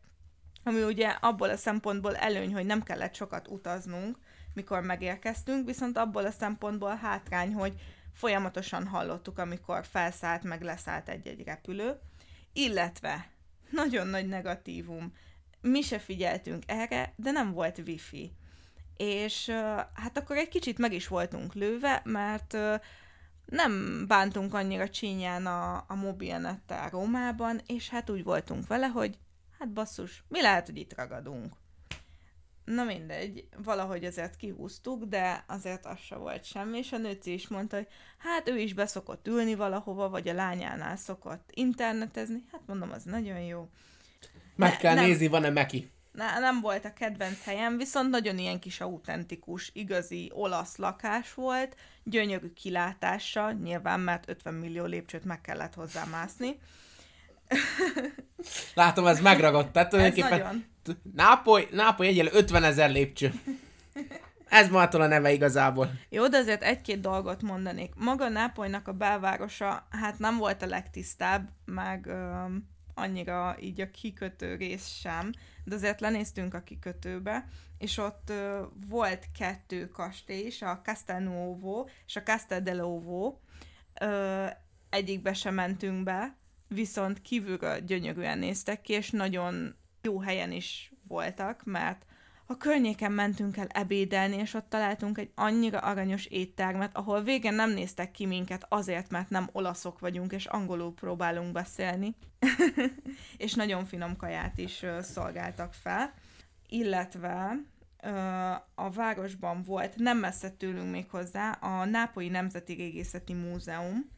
ami ugye abból a szempontból előny, hogy nem kellett sokat utaznunk, mikor megérkeztünk, viszont abból a szempontból hátrány, hogy folyamatosan hallottuk, amikor felszállt, meg leszállt egy-egy repülő, illetve nagyon nagy negatívum, mi se figyeltünk erre, de nem volt wifi és hát akkor egy kicsit meg is voltunk lőve, mert nem bántunk annyira csínyán a, a mobilnettel Rómában, és hát úgy voltunk vele, hogy hát basszus, mi lehet, hogy itt ragadunk. Na mindegy, valahogy azért kihúztuk, de azért az se volt semmi, és a nőci is mondta, hogy hát ő is beszokott ülni valahova, vagy a lányánál szokott internetezni. Hát mondom, az nagyon jó. Meg kell nem, nézni, van-e Meki. Ne, nem volt a kedvenc helyem, viszont nagyon ilyen kis autentikus, igazi olasz lakás volt, gyönyörű kilátása, nyilván, mert 50 millió lépcsőt meg kellett hozzá mászni. Látom, ez megragadt. Tehát tulajdonképpen nagyon. Nápoly, Nápoly egyel 50 ezer lépcső. Ez mától a neve igazából. Jó, de azért egy-két dolgot mondanék. Maga Nápolynak a belvárosa, hát nem volt a legtisztább, meg ö, annyira így a kikötő rész sem, de azért lenéztünk a kikötőbe, és ott ö, volt kettő kastély is, a Castelnuovo és a Castel dell'Ovo. Ö, egyikbe sem mentünk be, viszont kívülről gyönyörűen néztek ki, és nagyon jó helyen is voltak, mert a környéken mentünk el ebédelni, és ott találtunk egy annyira aranyos éttermet, ahol végén nem néztek ki minket azért, mert nem olaszok vagyunk, és angolul próbálunk beszélni. és nagyon finom kaját is szolgáltak fel. Illetve a városban volt, nem messze tőlünk még hozzá, a Nápolyi Nemzeti Régészeti Múzeum,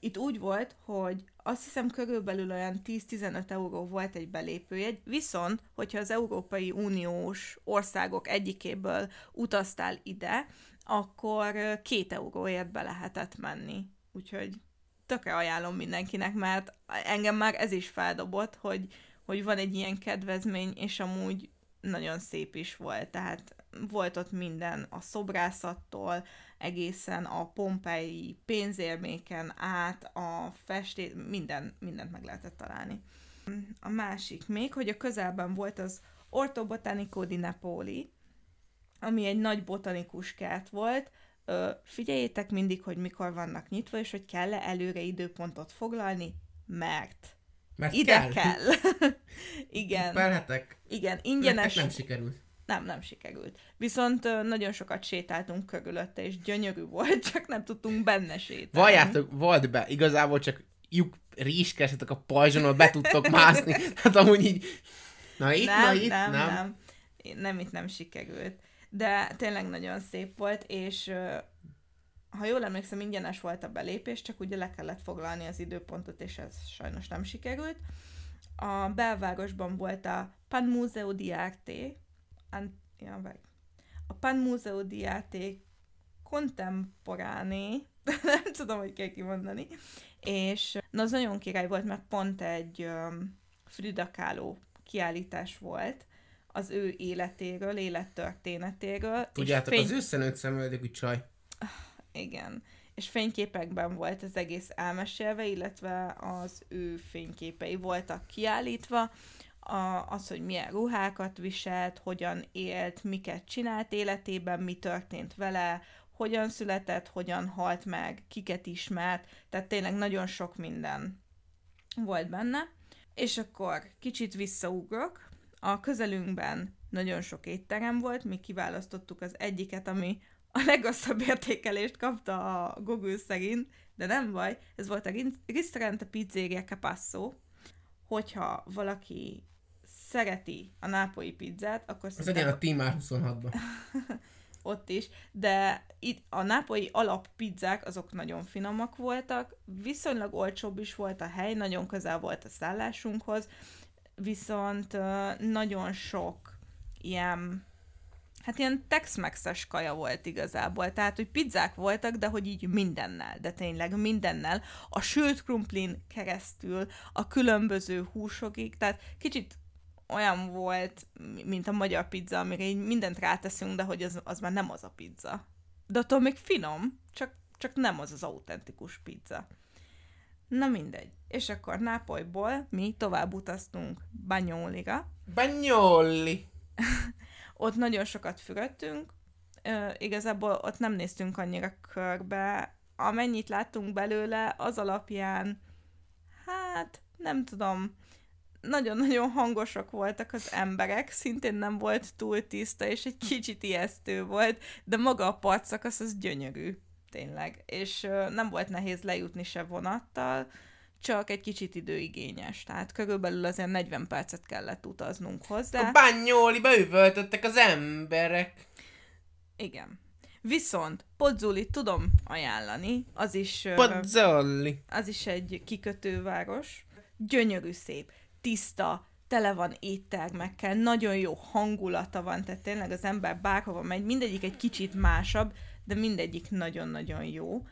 itt úgy volt, hogy azt hiszem körülbelül olyan 10-15 euró volt egy belépőjegy, viszont, hogyha az Európai Uniós országok egyikéből utaztál ide, akkor két euróért be lehetett menni. Úgyhogy tökre ajánlom mindenkinek, mert engem már ez is feldobott, hogy, hogy van egy ilyen kedvezmény, és amúgy nagyon szép is volt, tehát volt ott minden, a szobrászattól, egészen a pompei pénzérméken át, a festé, minden, mindent meg lehetett találni. A másik még, hogy a közelben volt az Orto Botanico di Napoli, ami egy nagy botanikus kert volt, Ö, figyeljétek mindig, hogy mikor vannak nyitva, és hogy kell-e előre időpontot foglalni, mert, mert ide kell. kell. Igen. Perhetek. Igen, ingyenes. Nektek nem sikerült. Nem, nem sikerült. Viszont nagyon sokat sétáltunk körülötte, és gyönyörű volt, csak nem tudtunk benne sétálni. Valljátok, volt be, igazából csak lyuk rizskesetek a pajzsonon, be tudtok mászni. Hát amúgy így, na itt, nem, na itt, nem, nem. nem. Nem, itt nem sikerült. De tényleg nagyon szép volt, és ha jól emlékszem, ingyenes volt a belépés, csak ugye le kellett foglalni az időpontot, és ez sajnos nem sikerült. A belvárosban volt a Pan Museo di Arte. A Pan Museo di Arte Contemporané, nem tudom, hogy kell kimondani, és na, az nagyon király volt, mert pont egy um, Frida Kahlo kiállítás volt, az ő életéről, élettörténetéről. Tudjátok, fény... az őszenőtt szemöldökű csaj. Igen. És fényképekben volt az egész elmesélve, illetve az ő fényképei voltak kiállítva, a, az, hogy milyen ruhákat viselt, hogyan élt, miket csinált életében, mi történt vele, hogyan született, hogyan halt meg, kiket ismert, tehát tényleg nagyon sok minden volt benne. És akkor kicsit visszaugrok, a közelünkben nagyon sok étterem volt, mi kiválasztottuk az egyiket, ami a legrosszabb értékelést kapta a Google szerint, de nem baj, ez volt a Ristorante Pizzeria Capasso, hogyha valaki szereti a nápolyi pizzát, akkor Az legyen a Timár 26-ban. ott is, de itt a nápolyi alappizzák azok nagyon finomak voltak, viszonylag olcsóbb is volt a hely, nagyon közel volt a szállásunkhoz, viszont nagyon sok ilyen hát ilyen tex kaja volt igazából, tehát, hogy pizzák voltak, de hogy így mindennel, de tényleg mindennel, a sült krumplin keresztül, a különböző húsokig, tehát kicsit olyan volt, mint a magyar pizza, amire így mindent ráteszünk, de hogy az, az már nem az a pizza. De attól még finom, csak, csak nem az az autentikus pizza. Na mindegy. És akkor Nápolyból mi tovább utaztunk Banyolira. Banyoli! ott nagyon sokat fürödtünk, igazából ott nem néztünk annyira körbe. Amennyit láttunk belőle, az alapján, hát nem tudom, nagyon-nagyon hangosak voltak az emberek, szintén nem volt túl tiszta, és egy kicsit ijesztő volt, de maga a partszakasz az gyönyörű, tényleg. És nem volt nehéz lejutni se vonattal, csak egy kicsit időigényes. Tehát körülbelül azért 40 percet kellett utaznunk hozzá. A bányóliba üvöltöttek az emberek. Igen. Viszont Pozzoli tudom ajánlani, az is, Pozzoli. az is egy kikötőváros. Gyönyörű szép, tiszta, tele van éttermekkel, nagyon jó hangulata van, tehát tényleg az ember bárhova megy, mindegyik egy kicsit másabb, de mindegyik nagyon-nagyon jó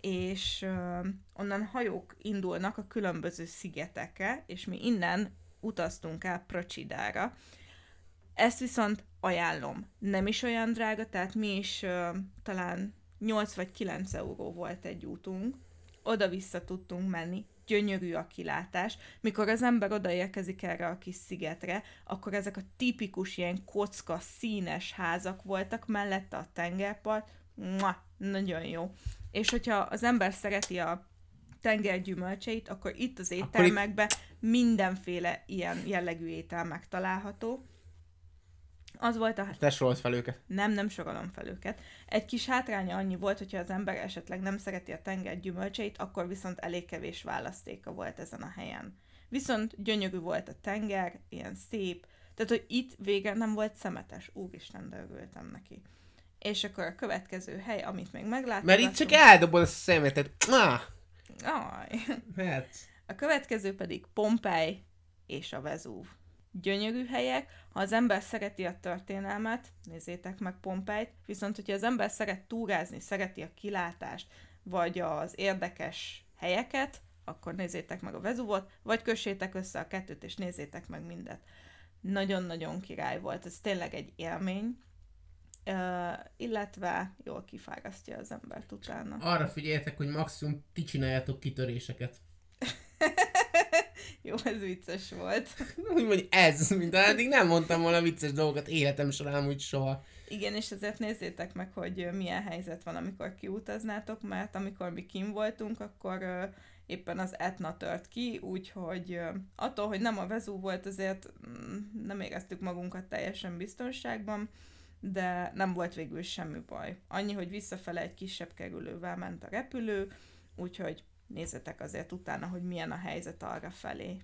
és uh, onnan hajók indulnak a különböző szigetekre, és mi innen utaztunk el Procsidára. Ezt viszont ajánlom. Nem is olyan drága, tehát mi is uh, talán 8 vagy 9 euró volt egy útunk. Oda-vissza tudtunk menni, gyönyörű a kilátás. Mikor az ember odaérkezik erre a kis szigetre, akkor ezek a tipikus ilyen kocka, színes házak voltak, mellette a tengerpart, Mua, nagyon jó. És hogyha az ember szereti a tenger gyümölcseit, akkor itt az éttermekben mindenféle ilyen jellegű étel megtalálható. Az volt a... Te sorolt fel őket. Nem, nem sorolom fel őket. Egy kis hátránya annyi volt, hogyha az ember esetleg nem szereti a tenger gyümölcseit, akkor viszont elég kevés választéka volt ezen a helyen. Viszont gyönyörű volt a tenger, ilyen szép, tehát hogy itt vége nem volt szemetes. Úristen, de örültem neki. És akkor a következő hely, amit még megláttam. Mert itt csak eldobod a szemetet. Ah! Aj. Hát. A következő pedig Pompej és a Vezúv. Gyönyörű helyek, ha az ember szereti a történelmet, nézzétek meg Pompejt, viszont hogyha az ember szeret túrázni, szereti a kilátást, vagy az érdekes helyeket, akkor nézzétek meg a Vezúvot, vagy kössétek össze a kettőt, és nézzétek meg mindet. Nagyon-nagyon király volt, ez tényleg egy élmény, Uh, illetve jól kifárasztja az embert utána. Arra figyeljetek, hogy maximum ti csináljátok kitöréseket. Jó, ez vicces volt. Úgy mondj, ez, mint eddig nem mondtam volna vicces dolgokat életem során úgy soha. Igen, és ezért nézzétek meg, hogy milyen helyzet van, amikor kiutaznátok, mert amikor mi kim voltunk, akkor éppen az Etna tört ki, úgyhogy attól, hogy nem a Vezú volt, azért mm, nem éreztük magunkat teljesen biztonságban, de nem volt végül semmi baj. Annyi, hogy visszafele egy kisebb kerülővel ment a repülő, úgyhogy nézzetek azért utána, hogy milyen a helyzet arra felé.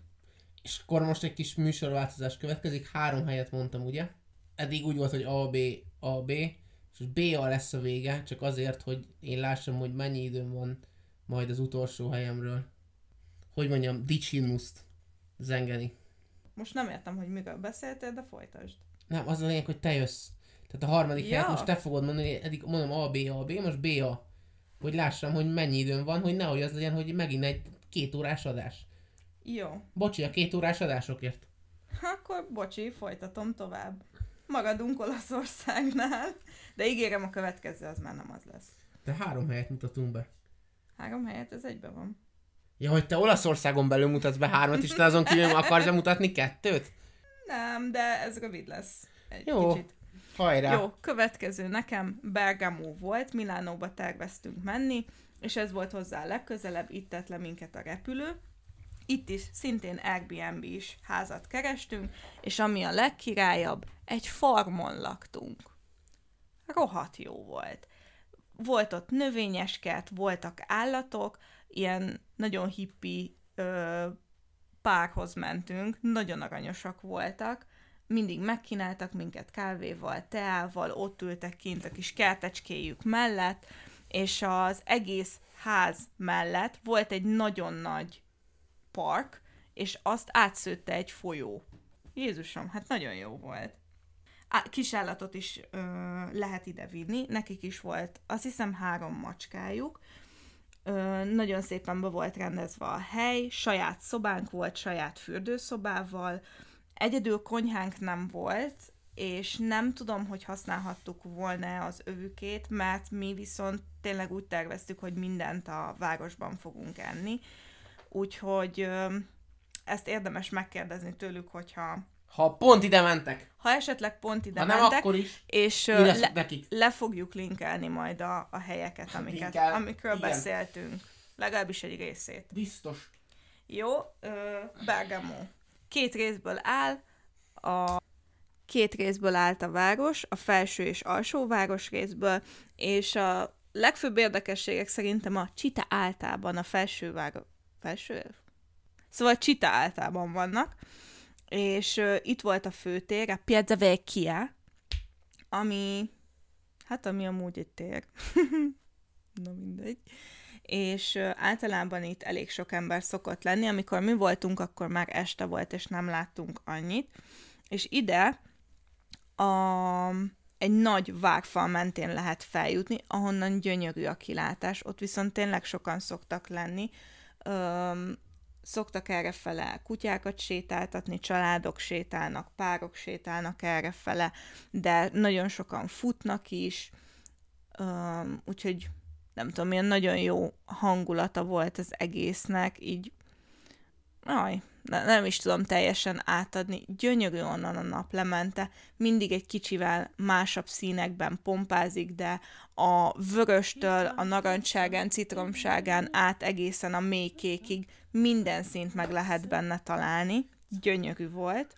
És akkor most egy kis műsorváltozás következik. Három helyet mondtam, ugye? Eddig úgy volt, hogy A, B, A, B, és B A lesz a vége, csak azért, hogy én lássam, hogy mennyi időm van majd az utolsó helyemről. Hogy mondjam, dicsimuszt zengeni. Most nem értem, hogy miről beszéltél, de folytasd. Nem, az a lényeg, hogy te jössz. Tehát a harmadik ja. helyet most te fogod mondani, eddig mondom A, B, A, B, most B, A. Hogy lássam, hogy mennyi időm van, hogy nehogy az legyen, hogy megint egy két órás adás. Jó. Bocsi, a két órás adásokért. Akkor bocsi, folytatom tovább. Magadunk Olaszországnál, de ígérem a következő az már nem az lesz. De három helyet mutatunk be. Három helyet, ez egyben van. Ja, hogy te Olaszországon belül mutatsz be hármat, és te azon kívül akarsz mutatni kettőt? Nem, de ez rövid lesz. Egy Jó. kicsit. Hajrá! Jó, következő nekem Bergamo volt, Milánóba terveztünk menni, és ez volt hozzá a legközelebb, itt tett le minket a repülő. Itt is szintén Airbnb is házat kerestünk, és ami a legkirályabb, egy farmon laktunk. Rohat jó volt. Volt ott növényes kert, voltak állatok, ilyen nagyon hippi párhoz mentünk, nagyon aranyosak voltak, mindig megkínáltak minket kávéval, teával, ott ültek kint a kis kertecskéjük mellett, és az egész ház mellett volt egy nagyon nagy park, és azt átszőtte egy folyó. Jézusom, hát nagyon jó volt. Á, kisállatot is ö, lehet ide vinni, nekik is volt, azt hiszem három macskájuk, ö, nagyon szépen be volt rendezve a hely, saját szobánk volt, saját fürdőszobával, Egyedül konyhánk nem volt, és nem tudom, hogy használhattuk volna az övükét, mert mi viszont tényleg úgy terveztük, hogy mindent a városban fogunk enni. Úgyhogy ezt érdemes megkérdezni tőlük, hogyha ha pont ide mentek. Ha esetleg pont ide ha mentek. nem, akkor is. És le, nekik. le fogjuk linkelni majd a, a helyeket, amiket, Linkel. amikről Igen. beszéltünk. Legalábbis egy részét. Biztos. Jó, uh, Bergamo két részből áll, a két részből állt a város, a felső és alsó város részből, és a legfőbb érdekességek szerintem a Csita általában a felső város... Felső? Szóval Csita általában vannak, és uh, itt volt a főtér, a Piazza Vecchia, ami, hát ami amúgy egy tér. Na mindegy. És általában itt elég sok ember szokott lenni. Amikor mi voltunk, akkor már este volt, és nem láttunk annyit. És ide a, egy nagy vágfal mentén lehet feljutni, ahonnan gyönyörű a kilátás. Ott viszont tényleg sokan szoktak lenni. Öm, szoktak erre fele kutyákat sétáltatni, családok sétálnak, párok sétálnak erre fele, de nagyon sokan futnak is, um, úgyhogy nem tudom, milyen nagyon jó hangulata volt az egésznek, így aj, nem is tudom teljesen átadni. Gyönyörű onnan a naplemente, mindig egy kicsivel másabb színekben pompázik, de a vöröstől a narancságán, citromságán át egészen a mély kékig minden szint meg lehet benne találni. Gyönyörű volt.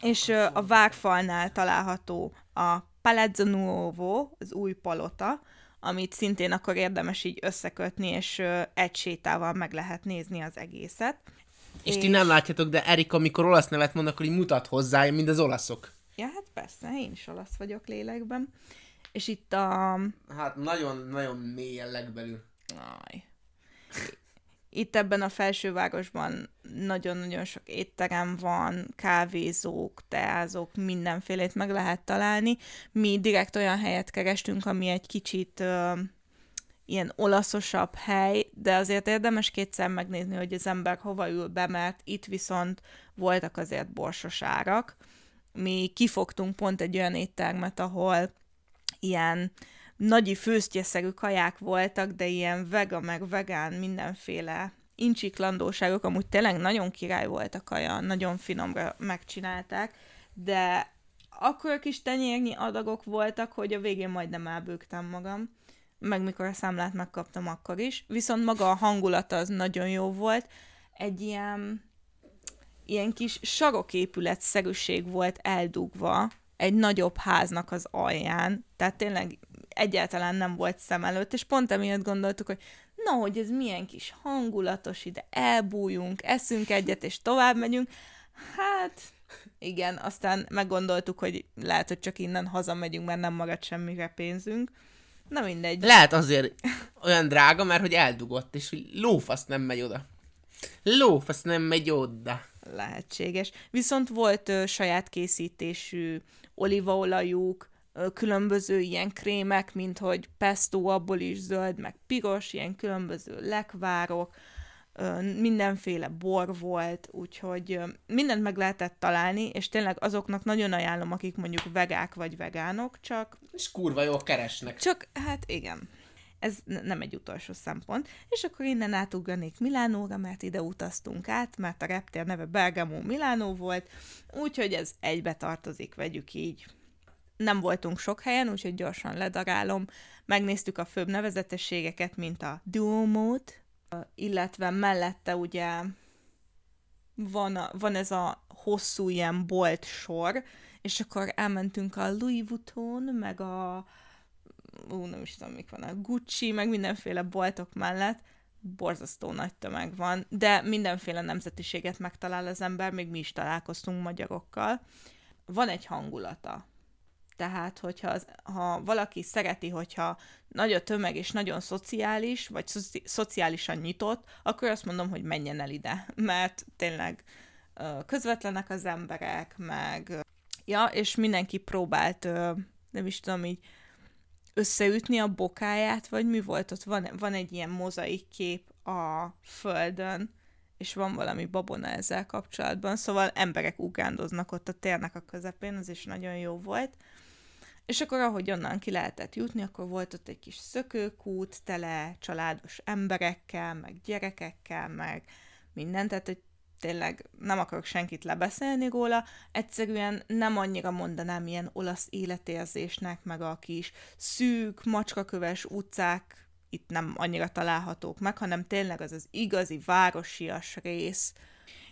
És a vágfalnál található a Palazzo Nuovo, az új palota, amit szintén akkor érdemes így összekötni, és egy sétával meg lehet nézni az egészet. És, és ti nem látjátok, de Erika, amikor olasz nevet mond, akkor így mutat hozzá, mint az olaszok. Ja, hát persze, én is olasz vagyok lélekben. És itt a... Hát nagyon-nagyon mélyen legbelül. Aj. Itt ebben a felsővárosban nagyon-nagyon sok étterem van, kávézók, teázók, mindenfélét meg lehet találni. Mi direkt olyan helyet kerestünk, ami egy kicsit uh, ilyen olaszosabb hely, de azért érdemes kétszer megnézni, hogy az ember hova ül be, mert itt viszont voltak azért borsos árak. Mi kifogtunk pont egy olyan éttermet, ahol ilyen nagyi főztjeszerű kaják voltak, de ilyen vega meg vegán mindenféle incsiklandóságok, amúgy tényleg nagyon király volt a kaja, nagyon finomra megcsinálták, de akkor kis tenyérnyi adagok voltak, hogy a végén majdnem elbőgtem magam meg mikor a számlát megkaptam akkor is, viszont maga a hangulata az nagyon jó volt, egy ilyen, ilyen kis saroképület-szerűség volt eldugva egy nagyobb háznak az alján, tehát tényleg egyáltalán nem volt szem előtt, és pont emiatt gondoltuk, hogy na, hogy ez milyen kis hangulatos, ide elbújunk, eszünk egyet, és tovább megyünk. Hát, igen, aztán meggondoltuk, hogy lehet, hogy csak innen hazamegyünk, mert nem marad semmire pénzünk. Na mindegy. Lehet azért olyan drága, mert hogy eldugott, és hogy lófasz nem megy oda. Lófasz nem megy oda. Lehetséges. Viszont volt ö, saját készítésű olívaolajuk, különböző ilyen krémek, mint hogy pesto, abból is zöld, meg piros, ilyen különböző lekvárok, mindenféle bor volt, úgyhogy mindent meg lehetett találni, és tényleg azoknak nagyon ajánlom, akik mondjuk vegák vagy vegánok, csak... És kurva jól keresnek. Csak, hát igen. Ez nem egy utolsó szempont. És akkor innen átugranék Milánóra, mert ide utaztunk át, mert a reptér neve Bergamo Milánó volt, úgyhogy ez egybe tartozik, vegyük így. Nem voltunk sok helyen, úgyhogy gyorsan ledarálom. Megnéztük a főbb nevezetességeket, mint a Duomo-t, illetve mellette ugye van, a, van ez a hosszú ilyen bolt sor, és akkor elmentünk a Louis Vuitton, meg a ú, nem is tudom, mik van, a Gucci, meg mindenféle boltok mellett, borzasztó nagy tömeg van, de mindenféle nemzetiséget megtalál az ember, még mi is találkoztunk magyarokkal. Van egy hangulata tehát, hogyha ha valaki szereti, hogyha nagy a tömeg és nagyon szociális, vagy szoci, szociálisan nyitott, akkor azt mondom, hogy menjen el ide, mert tényleg közvetlenek az emberek, meg ja, és mindenki próbált, nem is tudom, így összeütni a bokáját, vagy mi volt ott? Van, van egy ilyen mozaik kép a földön, és van valami babona ezzel kapcsolatban, szóval emberek ugándoznak ott a térnek a közepén, az is nagyon jó volt. És akkor, ahogy onnan ki lehetett jutni, akkor volt ott egy kis szökőkút, tele családos emberekkel, meg gyerekekkel, meg minden, tehát hogy tényleg nem akarok senkit lebeszélni róla, egyszerűen nem annyira mondanám ilyen olasz életérzésnek, meg a kis szűk, macskaköves utcák itt nem annyira találhatók meg, hanem tényleg az az igazi városias rész,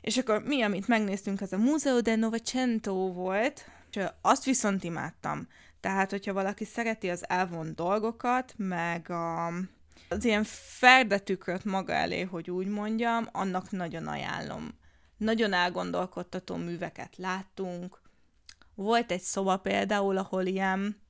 És akkor mi, amit megnéztünk, az a Museo del Novecento volt, és azt viszont imádtam. Tehát, hogyha valaki szereti az elvont dolgokat, meg a, az ilyen ferdetükröt maga elé, hogy úgy mondjam, annak nagyon ajánlom. Nagyon elgondolkodtató műveket láttunk. Volt egy szoba például, ahol ilyen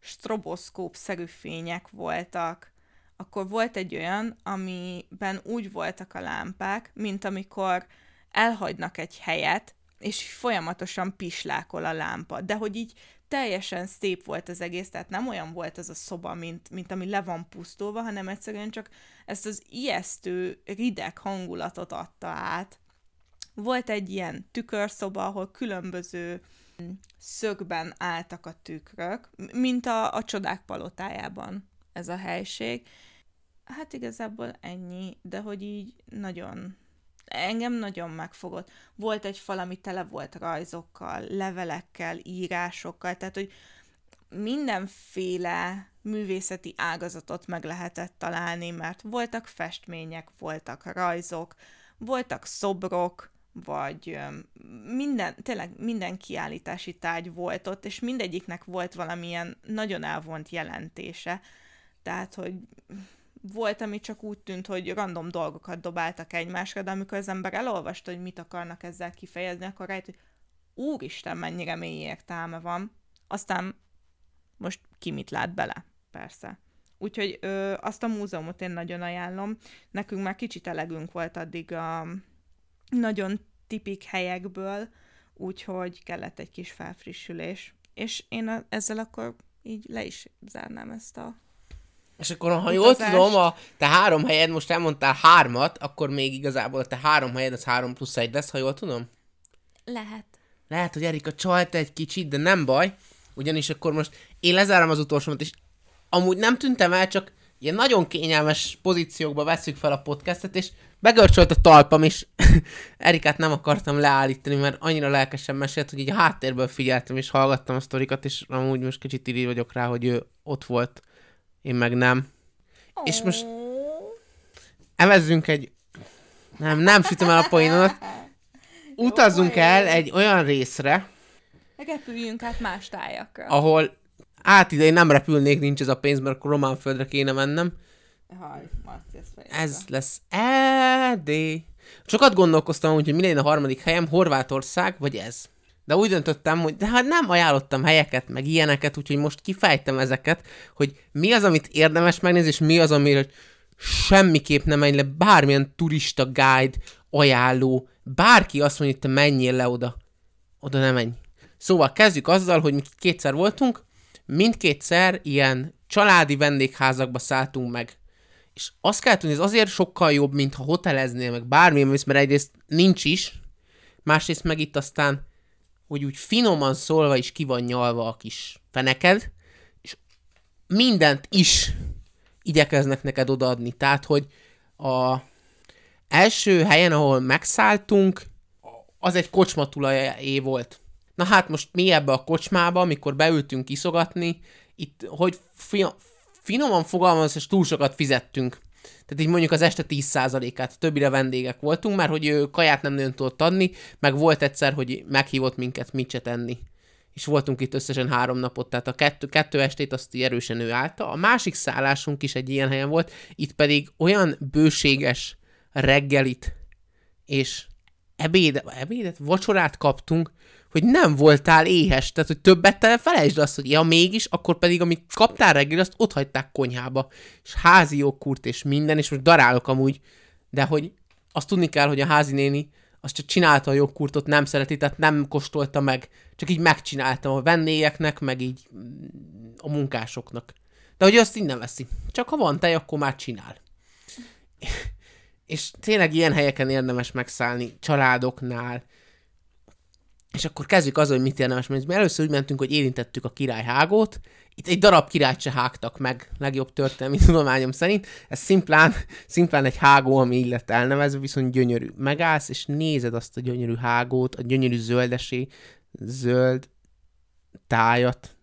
stroboszkóp-szerű fények voltak, akkor volt egy olyan, amiben úgy voltak a lámpák, mint amikor elhagynak egy helyet, és folyamatosan pislákol a lámpa. De hogy így teljesen szép volt az egész, tehát nem olyan volt az a szoba, mint, mint ami le van pusztulva, hanem egyszerűen csak ezt az ijesztő, rideg hangulatot adta át. Volt egy ilyen tükörszoba, ahol különböző szögben álltak a tükrök, mint a, a csodák palotájában ez a helység. Hát igazából ennyi, de hogy így nagyon, engem nagyon megfogott. Volt egy fal, ami tele volt rajzokkal, levelekkel, írásokkal, tehát hogy mindenféle művészeti ágazatot meg lehetett találni, mert voltak festmények, voltak rajzok, voltak szobrok, vagy minden, tényleg minden kiállítási tárgy volt ott, és mindegyiknek volt valamilyen nagyon elvont jelentése. Tehát, hogy volt, ami csak úgy tűnt, hogy random dolgokat dobáltak egymásra, de amikor az ember elolvasta, hogy mit akarnak ezzel kifejezni, akkor rájött, hogy úristen, mennyire mély értelme van. Aztán most ki mit lát bele, persze. Úgyhogy ö, azt a múzeumot én nagyon ajánlom. Nekünk már kicsit elegünk volt addig a nagyon tipik helyekből, úgyhogy kellett egy kis felfrissülés. És én a, ezzel akkor így le is zárnám ezt a és akkor, ha jól tudom, a te három helyed, most elmondtál hármat, akkor még igazából a te három helyed az három plusz egy lesz, ha jól tudom? Lehet. Lehet, hogy Erika csalt egy kicsit, de nem baj, ugyanis akkor most én lezárom az utolsómat, és amúgy nem tűntem el, csak ilyen nagyon kényelmes pozíciókba veszük fel a podcastet, és begörcsölt a talpam, és Erikát nem akartam leállítani, mert annyira lelkesen mesélt, hogy így a háttérből figyeltem, és hallgattam a sztorikat, és amúgy most kicsit irigy vagyok rá, hogy ő ott volt én meg nem. Oh. És most evezzünk egy... Nem, nem sütöm el a poénodat. Utazzunk el egy olyan részre, Repüljünk át más tájakra. Ahol át ide én nem repülnék, nincs ez a pénz, mert akkor román földre kéne mennem. Haj, ez lesz Erdély. Sokat gondolkoztam hogy mi lenne a harmadik helyem, Horvátország, vagy ez. De úgy döntöttem, hogy de hát nem ajánlottam helyeket, meg ilyeneket, úgyhogy most kifejtem ezeket, hogy mi az, amit érdemes megnézni, és mi az, amire semmiképp nem menj le, bármilyen turista guide, ajánló, bárki azt mondja, hogy te menjél le oda. Oda nem menj. Szóval kezdjük azzal, hogy mi kétszer voltunk, mindkétszer ilyen családi vendégházakba szálltunk meg. És azt kell tudni, ez azért sokkal jobb, mint ha hoteleznél meg bármilyen, mert egyrészt nincs is, másrészt meg itt aztán hogy úgy finoman szólva is ki van nyalva a kis feneked, és mindent is igyekeznek neked odaadni. Tehát, hogy a első helyen, ahol megszálltunk, az egy kocsma tulajé volt. Na hát most mi ebbe a kocsmába, amikor beültünk iszogatni, itt, hogy finoman fogalmaz, és túl sokat fizettünk. Tehát így mondjuk az este 10%-át, többire vendégek voltunk, mert hogy ő kaját nem nagyon tudott adni, meg volt egyszer, hogy meghívott minket mit se tenni. És voltunk itt összesen három napot, tehát a kettő, kettő estét azt erősen ő állta. A másik szállásunk is egy ilyen helyen volt, itt pedig olyan bőséges reggelit és ebéd, ebédet, vacsorát kaptunk, hogy nem voltál éhes, tehát hogy többet te felejtsd azt, hogy ja, mégis, akkor pedig amit kaptál reggel, azt ott hagyták konyhába, és házi joghurt és minden, és most darálok amúgy, de hogy azt tudni kell, hogy a házi néni azt csak csinálta a joghurtot, nem szereti, tehát nem kóstolta meg, csak így megcsináltam a vendégeknek, meg így a munkásoknak. De hogy azt így veszi. Csak ha van tej, akkor már csinál. és tényleg ilyen helyeken érdemes megszállni, családoknál, és akkor kezdjük azzal, hogy mit érdemes menni. Először úgy mentünk, hogy érintettük a királyhágót. Itt egy darab királyt se hágtak meg, legjobb történelmi tudományom szerint. Ez szimplán, szimplán egy hágó, ami így lett elnevezve, viszont gyönyörű. Megállsz, és nézed azt a gyönyörű hágót, a gyönyörű zöldesé, zöld tájat,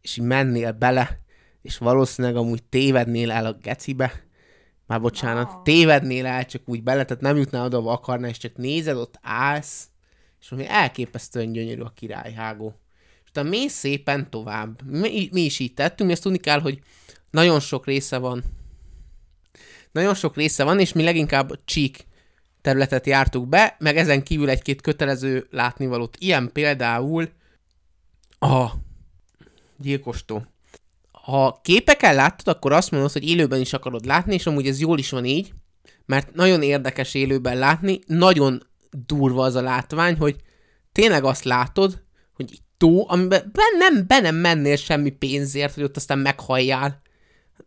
és így mennél bele, és valószínűleg amúgy tévednél el a gecibe, Már bocsánat, Ah. tévednél el, csak úgy bele, tehát nem jutnál oda, akarnál, és csak nézed, ott állsz, és ami elképesztően gyönyörű a királyhágó. És utána mész szépen tovább. Mi, mi is így tettünk, ezt tudni kell, hogy nagyon sok része van. Nagyon sok része van, és mi leginkább csík területet jártuk be, meg ezen kívül egy-két kötelező látnivalót. Ilyen például a gyilkostó. Ha képeken láttad, akkor azt mondod, hogy élőben is akarod látni, és amúgy ez jól is van így, mert nagyon érdekes élőben látni, nagyon durva az a látvány, hogy tényleg azt látod, hogy egy tó, amiben be nem, be nem mennél semmi pénzért, hogy ott aztán meghalljál.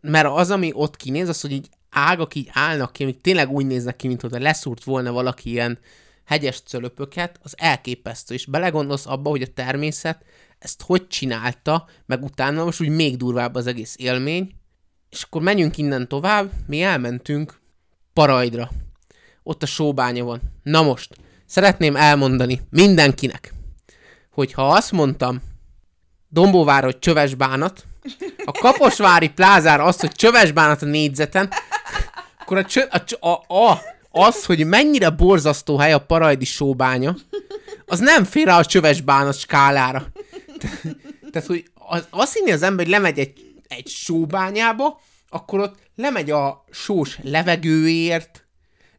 Mert az, ami ott kinéz, az, hogy így ágak így állnak ki, amik tényleg úgy néznek ki, mint hogyha leszúrt volna valaki ilyen hegyes cölöpöket, az elképesztő, és belegondolsz abba, hogy a természet ezt hogy csinálta, meg utána most úgy még durvább az egész élmény, és akkor menjünk innen tovább, mi elmentünk Parajdra. Ott a sóbánya van. Na most, szeretném elmondani mindenkinek, hogy ha azt mondtam Dombóvár, hogy csöves bánat, a Kaposvári plázára azt, hogy csöves bánat a négyzeten, akkor a, csö, a, a, a, az, hogy mennyire borzasztó hely a parajdi sóbánya, az nem fér rá a csöves bánat skálára. Te- Tehát, hogy az, azt hinni az ember, hogy lemegy egy, egy sóbányába, akkor ott lemegy a sós levegőért,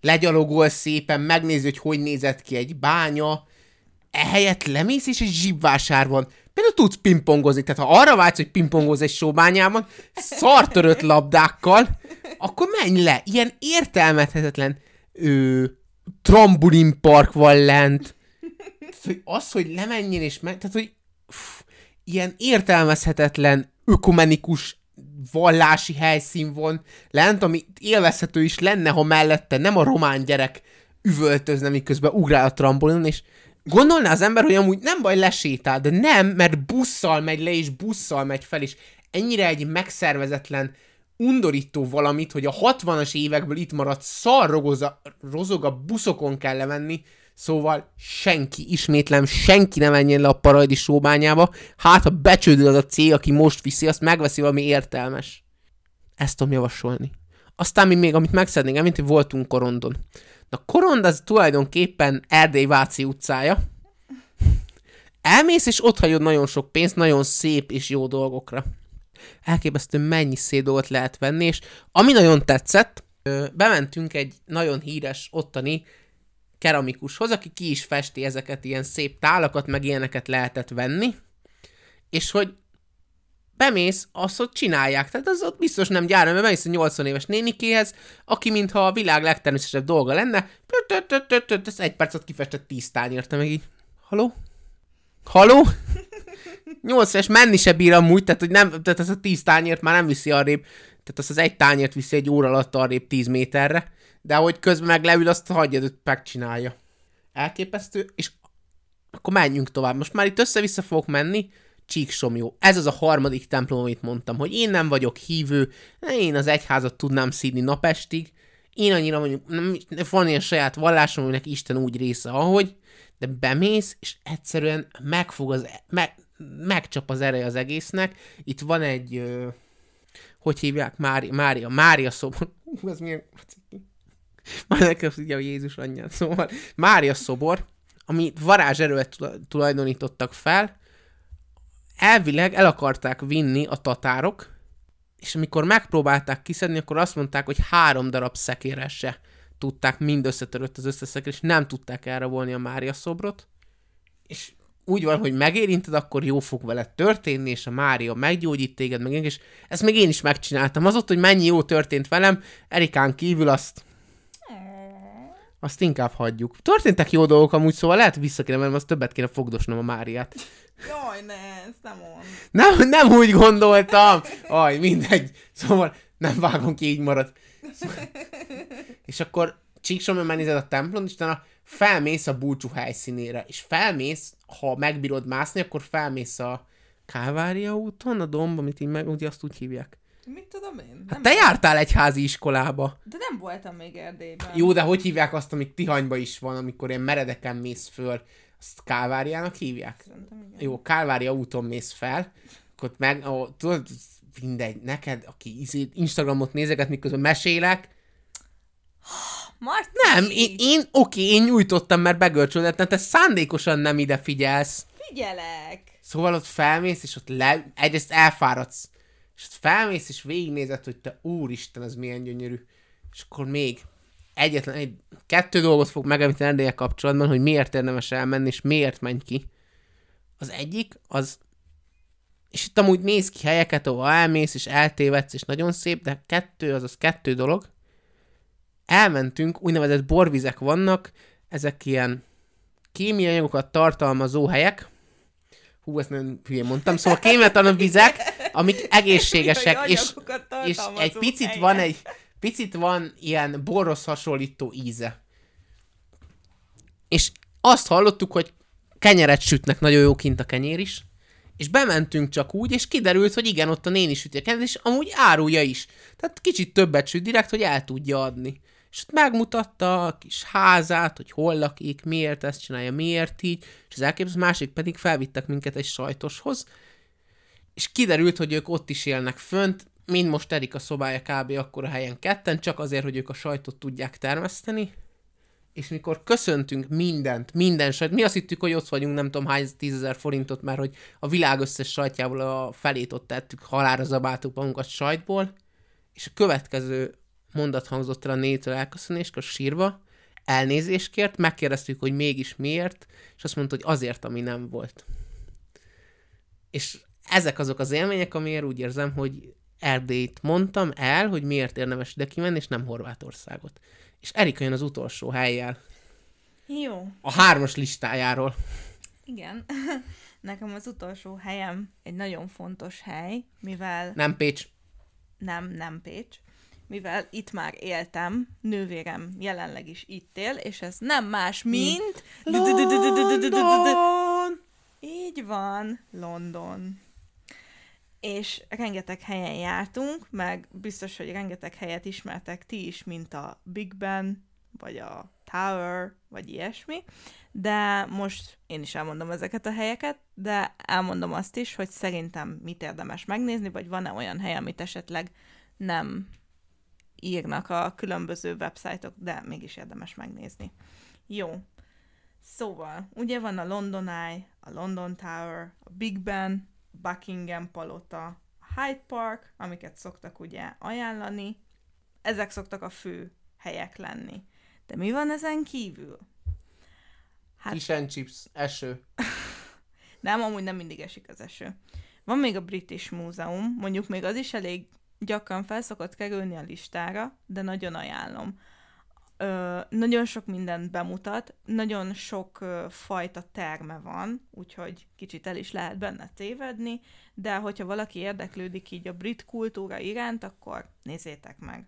legyalogol szépen, megnézi, hogy hogy nézett ki egy bánya, ehelyett lemész, és egy zsibvásár van. Például tudsz pingpongozni, tehát ha arra vágysz, hogy pingpongozz egy sóbányában, szartörött labdákkal, akkor menj le. Ilyen értelmezhetetlen ö, trambulinpark van lent. Tehát, hogy az, hogy lemenjél és meg... Tehát, hogy pff, ilyen értelmezhetetlen ökumenikus vallási helyszín van lent, ami élvezhető is lenne, ha mellette nem a román gyerek üvöltözne, miközben ugrál a trambolin, és gondolná az ember, hogy amúgy nem baj, lesétál, de nem, mert busszal megy le, és busszal megy fel, és ennyire egy megszervezetlen, undorító valamit, hogy a 60-as évekből itt maradt szar rogoza, rozog a buszokon kell levenni, szóval senki, ismétlem, senki ne menjen le a parajdi sóbányába, hát ha becsődül az a cég, aki most viszi, azt megveszi valami értelmes. Ezt tudom javasolni. Aztán mi még, amit meg szeretnénk említeni, voltunk Korondon. Na Korond az tulajdonképpen Erdély-Váci utcája. Elmész, és ott hagyod nagyon sok pénzt, nagyon szép és jó dolgokra. Elképesztő mennyi szép dolgot lehet venni, és ami nagyon tetszett, bementünk egy nagyon híres ottani keramikushoz, aki ki is festi ezeket ilyen szép tálakat, meg ilyeneket lehetett venni, és hogy bemész, azt hogy csinálják. Tehát az ott biztos nem gyára, mert bemész a 80 éves nénikéhez, aki mintha a világ legtermészetesebb dolga lenne, ez egy percet kifestett tíz tányért, meg így, haló? Haló? 8 éves menni se bír amúgy, tehát, hogy nem, tehát ez a 10 tányért már nem viszi arrébb, tehát az az egy tányért viszi egy óra alatt arrébb 10 méterre, de ahogy közben meg leül, azt hagyja, hogy megcsinálja. Elképesztő, és akkor menjünk tovább. Most már itt össze-vissza fogok menni, Csíksomjó. Ez az a harmadik templom, amit mondtam, hogy én nem vagyok hívő, én az egyházat tudnám szídni napestig, én annyira mondjuk, nem, van ilyen saját vallásom, aminek Isten úgy része, ahogy, de bemész, és egyszerűen megfog az, meg, megcsap az ereje az egésznek. Itt van egy, ö, hogy hívják, Mária, Mária, Mária szobor. Hú, ez milyen... Már nekem ugye a Jézus anyját, szóval Mária szobor, ami varázserőt tula- tulajdonítottak fel, elvileg el akarták vinni a tatárok, és amikor megpróbálták kiszedni, akkor azt mondták, hogy három darab szekérrel se tudták, mind összetörött az összes szekér, és nem tudták elrabolni a Mária szobrot, és úgy van, hogy megérinted, akkor jó fog vele történni, és a Mária meggyógyít téged, meg és ezt még én is megcsináltam. Az ott, hogy mennyi jó történt velem, Erikán kívül azt azt inkább hagyjuk. Történtek jó dolgok amúgy, szóval lehet vissza kéne mennem, azt többet kéne fogdosnom a Máriát. Jaj, ne, ezt nem mond. Nem, nem úgy gondoltam. Aj, mindegy. Szóval nem vágom ki, így marad. Szóval... És akkor Csíksomon megnézed a templom, és utána felmész a búcsú helyszínére. És felmész, ha megbírod mászni, akkor felmész a Kávária úton, a domb, amit így meg, ugye azt úgy hívják. Mit tudom én? Hát Nem, te jártál egy házi iskolába. de nem voltam még Erdélyben. Jó, de hogy hívják azt, amit Tihanyba is van, amikor ilyen meredeken mész föl? Azt Kálváriának hívják? Szerintem igen. Jó, Kálvária úton mész fel, akkor meg, ó, tudod, mindegy, neked, aki izé- Instagramot nézeget, miközben mesélek, Marci! Nem, én, én oké, én nyújtottam, mert begörcsöldettem, te szándékosan nem ide figyelsz. Figyelek! Szóval ott felmész, és ott le, egyrészt elfáradsz. És felmész, és végignézed, hogy te úristen, ez milyen gyönyörű. És akkor még egyetlen, egy, kettő dolgot fog megemlíteni Erdélyek kapcsolatban, hogy miért érdemes elmenni, és miért menj ki. Az egyik, az és itt amúgy néz ki helyeket, ahol elmész, és eltévedsz, és nagyon szép, de kettő, azaz kettő dolog. Elmentünk, úgynevezett borvizek vannak, ezek ilyen kémiai anyagokat tartalmazó helyek, hú, ezt nem hülyén mondtam, szóval kémiatalan vizek, amik egészségesek, és, és egy picit van egy, picit van ilyen borhoz hasonlító íze. És azt hallottuk, hogy kenyeret sütnek, nagyon jó kint a kenyér is, és bementünk csak úgy, és kiderült, hogy igen, ott a néni süti a kenyeret, és amúgy árulja is. Tehát kicsit többet süt direkt, hogy el tudja adni. És ott megmutatta a kis házát, hogy hol lakik, miért ezt csinálja, miért így, és az elképzelés másik pedig felvittek minket egy sajtoshoz, és kiderült, hogy ők ott is élnek fönt, mind most Erik a szobája kb. akkor a helyen ketten, csak azért, hogy ők a sajtot tudják termeszteni, és mikor köszöntünk mindent, minden sajt, mi azt hittük, hogy ott vagyunk, nem tudom hány tízezer forintot, mert hogy a világ összes sajtjából a felét ott tettük, halára zabáltuk magunkat sajtból, és a következő mondat hangzott el a nétől elköszönéskor sírva, elnézést kért, megkérdeztük, hogy mégis miért, és azt mondta, hogy azért, ami nem volt. És ezek azok az élmények, amiért úgy érzem, hogy Erdélyt mondtam el, hogy miért érdemes ide kimenni, és nem Horvátországot. És Erika jön az utolsó helyjel, Jó, a hármas listájáról. igen. Nekem az utolsó helyem egy nagyon fontos hely, mivel Nem Pécs. nem, nem Pécs, mivel itt már éltem, nővérem jelenleg is itt él, és ez nem más, mint... London! Így van, London. És rengeteg helyen jártunk, meg biztos, hogy rengeteg helyet ismertek ti is, mint a Big Ben, vagy a Tower, vagy ilyesmi, de most én is elmondom ezeket a helyeket, de elmondom azt is, hogy szerintem mit érdemes megnézni, vagy van-e olyan hely, amit esetleg nem írnak a különböző websájtok, de mégis érdemes megnézni. Jó. Szóval, ugye van a London Eye, a London Tower, a Big Ben, Buckingham Palota, Hyde Park, amiket szoktak ugye ajánlani. Ezek szoktak a fő helyek lenni. De mi van ezen kívül? Hát- Fish and chips, eső. Nem, amúgy nem mindig esik az eső. Van még a British Múzeum, mondjuk még az is elég gyakran felszokott kerülni a listára, de nagyon ajánlom. Ö, nagyon sok mindent bemutat, nagyon sok ö, fajta terme van, úgyhogy kicsit el is lehet benne tévedni, de hogyha valaki érdeklődik így a brit kultúra iránt, akkor nézzétek meg.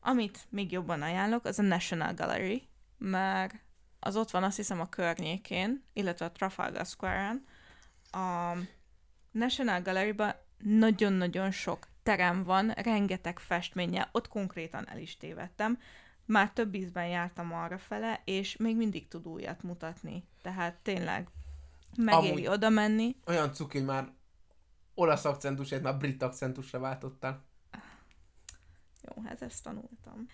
Amit még jobban ajánlok, az a National Gallery, mert az ott van azt hiszem a környékén, illetve a Trafalgar Square-en. A National Gallery-ban nagyon-nagyon sok terem van, rengeteg festménnyel, ott konkrétan el is tévedtem. Már több ízben jártam arra fele, és még mindig tud újat mutatni. Tehát tényleg megéri Amúgy. oda menni. Olyan cuki, hogy már olasz akcentusért már brit akcentusra váltottál. Jó, hát ezt tanultam.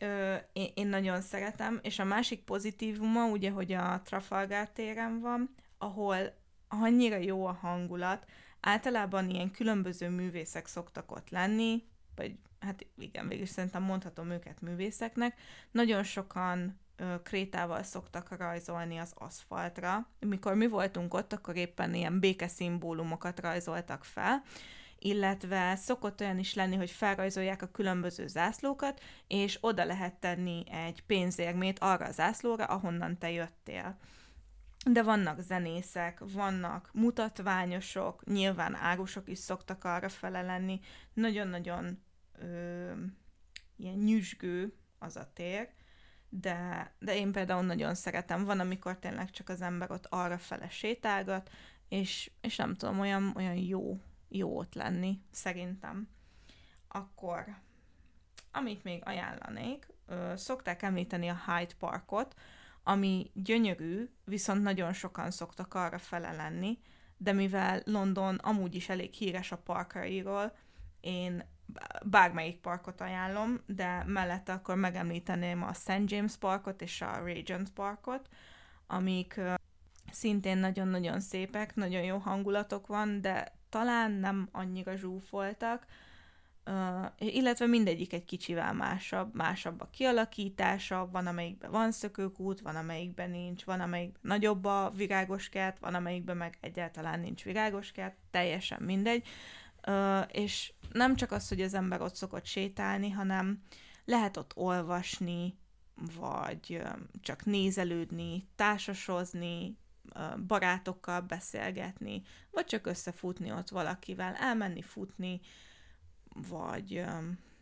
Ö, én, én nagyon szeretem, és a másik pozitívuma, ugye, hogy a Trafalgar téren van, ahol annyira jó a hangulat, általában ilyen különböző művészek szoktak ott lenni, vagy hát igen, végül szerintem mondhatom őket művészeknek. Nagyon sokan krétával szoktak rajzolni az aszfaltra. Mikor mi voltunk ott, akkor éppen ilyen békeszimbólumokat rajzoltak fel, illetve szokott olyan is lenni, hogy felrajzolják a különböző zászlókat, és oda lehet tenni egy pénzérmét arra a zászlóra, ahonnan te jöttél. De vannak zenészek, vannak mutatványosok, nyilván árusok is szoktak arra fele. Nagyon-nagyon ö, ilyen nyüzsgő az a tér, de, de én például nagyon szeretem. Van, amikor tényleg csak az ember ott arra fele sétálgat, és, és nem tudom, olyan, olyan jó, jó ott lenni, szerintem. Akkor, amit még ajánlanék, ö, szokták említeni a Hyde Parkot, ami gyönyörű, viszont nagyon sokan szoktak arra fele lenni, de mivel London amúgy is elég híres a parkairól, én bármelyik parkot ajánlom, de mellette akkor megemlíteném a St. James Parkot és a Regent Parkot, amik szintén nagyon-nagyon szépek, nagyon jó hangulatok van, de talán nem annyira zsúfoltak, Uh, illetve mindegyik egy kicsivel másabb, másabb a kialakítása, van amelyikben van szökőkút, van amelyikben nincs, van amelyikben nagyobb a virágos kert, van amelyikben meg egyáltalán nincs virágos kert, teljesen mindegy. És nem csak az, hogy az ember ott szokott sétálni, hanem lehet ott olvasni, vagy csak nézelődni, társasozni, barátokkal beszélgetni, vagy csak összefutni ott valakivel, elmenni futni, vagy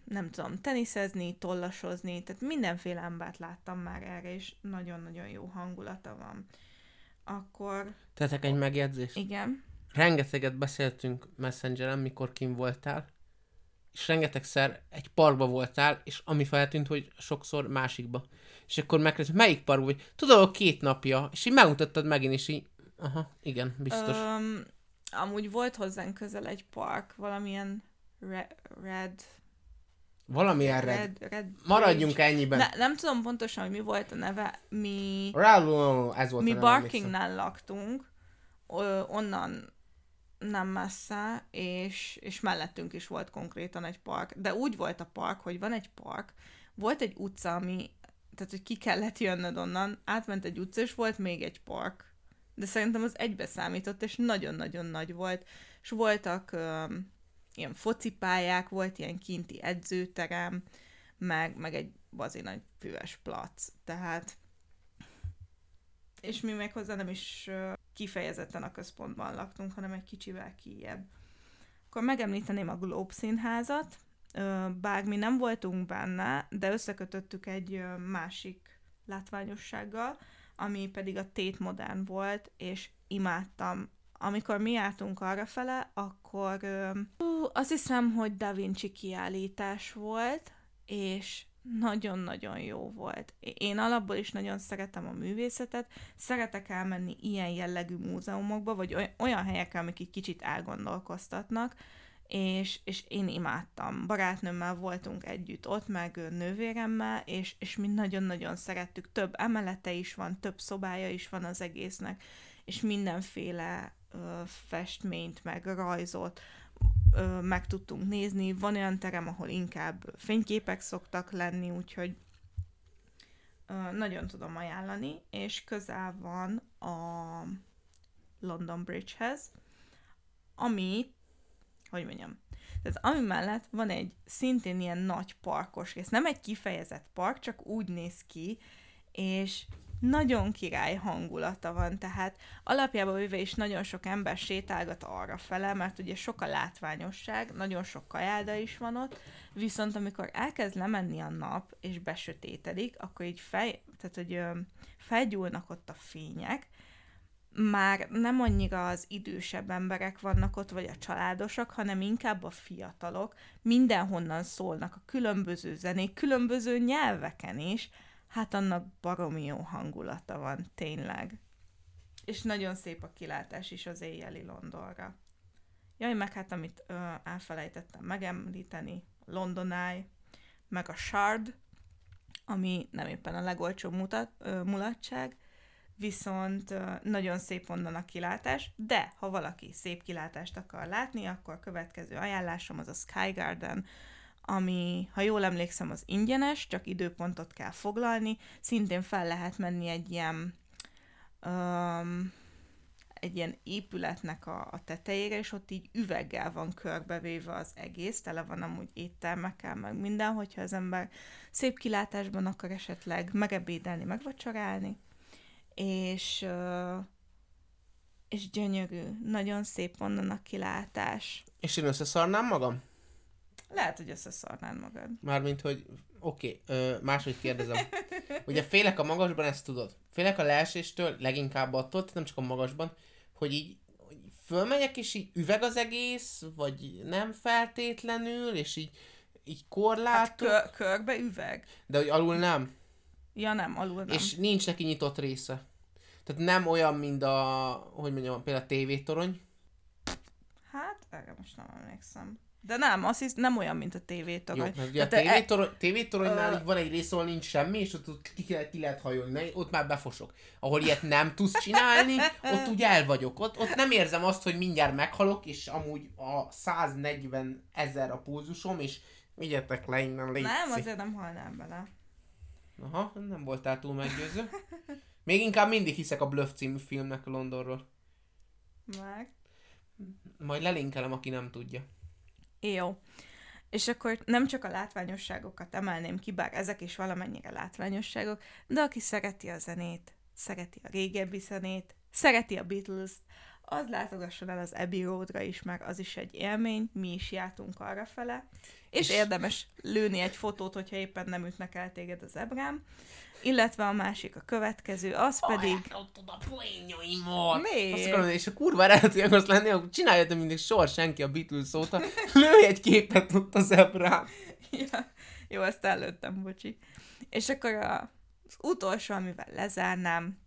nem tudom, teniszezni, tollasozni, tehát mindenféle embert láttam már erre, és nagyon-nagyon jó hangulata van. Akkor... Tetek egy megjegyzést? Igen. Rengeteget beszéltünk Messengeren, mikor kim voltál, és rengetegszer egy parkba voltál, és ami feltűnt, hogy sokszor másikba. És akkor megkérdeztem, melyik parkba vagy? Tudod, két napja, és így megmutattad megint, és így, aha, igen, biztos. Um, amúgy volt hozzánk közel egy park, valamilyen Red... red Valamilyen red. red, red Maradjunk bridge. ennyiben. Ne, nem tudom pontosan, hogy mi volt a neve. Mi, Rálló, ez volt mi Barkingnál laktunk, onnan nem messze, és, és mellettünk is volt konkrétan egy park. De úgy volt a park, hogy van egy park, volt egy utca, ami, tehát hogy ki kellett jönnöd onnan, átment egy utca, és volt még egy park. De szerintem az egybe számított, és nagyon-nagyon nagy volt. És voltak ilyen focipályák, volt ilyen kinti edzőterem, meg, meg egy bazi nagy füves plac. Tehát és mi még hozzá nem is kifejezetten a központban laktunk, hanem egy kicsivel kijebb. Akkor megemlíteném a Globe színházat, bár mi nem voltunk benne, de összekötöttük egy másik látványossággal, ami pedig a Tét Modern volt, és imádtam amikor mi jártunk arra fele, akkor uh, azt hiszem, hogy Da Vinci kiállítás volt, és nagyon-nagyon jó volt. Én alapból is nagyon szeretem a művészetet, szeretek elmenni ilyen jellegű múzeumokba, vagy olyan helyekre, amik egy kicsit elgondolkoztatnak, és, és én imádtam. Barátnőmmel voltunk együtt ott, meg nővéremmel, és, és mi nagyon-nagyon szerettük. Több emelete is van, több szobája is van az egésznek, és mindenféle festményt, meg rajzot meg tudtunk nézni. Van olyan terem, ahol inkább fényképek szoktak lenni, úgyhogy nagyon tudom ajánlani, és közel van a London Bridgehez, ami, hogy mondjam, tehát ami mellett van egy szintén ilyen nagy parkos rész, nem egy kifejezett park, csak úgy néz ki, és nagyon király hangulata van, tehát alapjában véve is nagyon sok ember sétálgat arra fele, mert ugye sok a látványosság, nagyon sok kajálda is van ott, viszont amikor elkezd lemenni a nap, és besötétedik, akkor így fej, tehát, hogy ö, felgyúlnak ott a fények, már nem annyira az idősebb emberek vannak ott, vagy a családosak, hanem inkább a fiatalok. Mindenhonnan szólnak a különböző zenék, különböző nyelveken is, hát annak baromi jó hangulata van, tényleg. És nagyon szép a kilátás is az éjjeli Londonra. Jaj, meg hát amit ö, elfelejtettem megemlíteni, London Eye, meg a Shard, ami nem éppen a legolcsóbb mutat, ö, mulatság, viszont ö, nagyon szép onnan a kilátás, de ha valaki szép kilátást akar látni, akkor a következő ajánlásom az a Sky Garden, ami, ha jól emlékszem, az ingyenes, csak időpontot kell foglalni, szintén fel lehet menni egy ilyen um, egy ilyen épületnek a, a tetejére, és ott így üveggel van körbevéve az egész, tele van amúgy éttermekkel, meg minden, hogyha az ember szép kilátásban akar esetleg megebédelni, megvacsorálni, és és gyönyörű, nagyon szép onnan a kilátás. És én összeszarnám magam? Lehet, hogy összeszarnád magad. Mármint, hogy oké, okay, máshogy kérdezem. Ugye félek a magasban, ezt tudod. Félek a leeséstől, leginkább attól, nem csak a magasban, hogy így hogy fölmegyek, és így üveg az egész, vagy nem feltétlenül, és így, így korlátok. Hát kö- körbe üveg. De hogy alul nem. Ja nem, alul nem. És nincs neki nyitott része. Tehát nem olyan, mint a, hogy mondjam, például a tévétorony. Hát, erre most nem emlékszem. De nem, azt hisz, nem olyan, mint a tévétorony. Jó, mert ugye a Tehát, e- tévétorony, tévétoronynál Ö- így van egy rész, ahol nincs semmi, és ott, ott ki, lehet, ki lehet hajolni, ott már befosok. Ahol ilyet nem tudsz csinálni, ott úgy el vagyok. Ott, ott nem érzem azt, hogy mindjárt meghalok, és amúgy a 140 ezer a pulzusom, és vigyetek le innen, légy Nem, azért nem halnám bele. Aha, nem voltál túl meggyőző. Még inkább mindig hiszek a Bluff című filmnek a Londonról. Meg. Majd lelinkelem, aki nem tudja. Jó. És akkor nem csak a látványosságokat emelném ki, bár ezek is valamennyire látványosságok, de aki szereti a zenét, szereti a régebbi zenét, szereti a Beatles, az látogasson el az Abbey Roadra is, mert az is egy élmény, mi is jártunk arra fele, és érdemes lőni egy fotót, hogyha éppen nem ütnek el téged az ebrám. Illetve a másik, a következő, az pedig... Elrontod a poénjaimat! Miért? Azt akarom, és a kurva eredetileg azt lenni, hogy csináljátok mindig soha senki a Beatles óta, lőj egy képet ott az ebrán. Ja, jó, ezt előttem, bocsi. És akkor a, az utolsó, amivel lezárnám,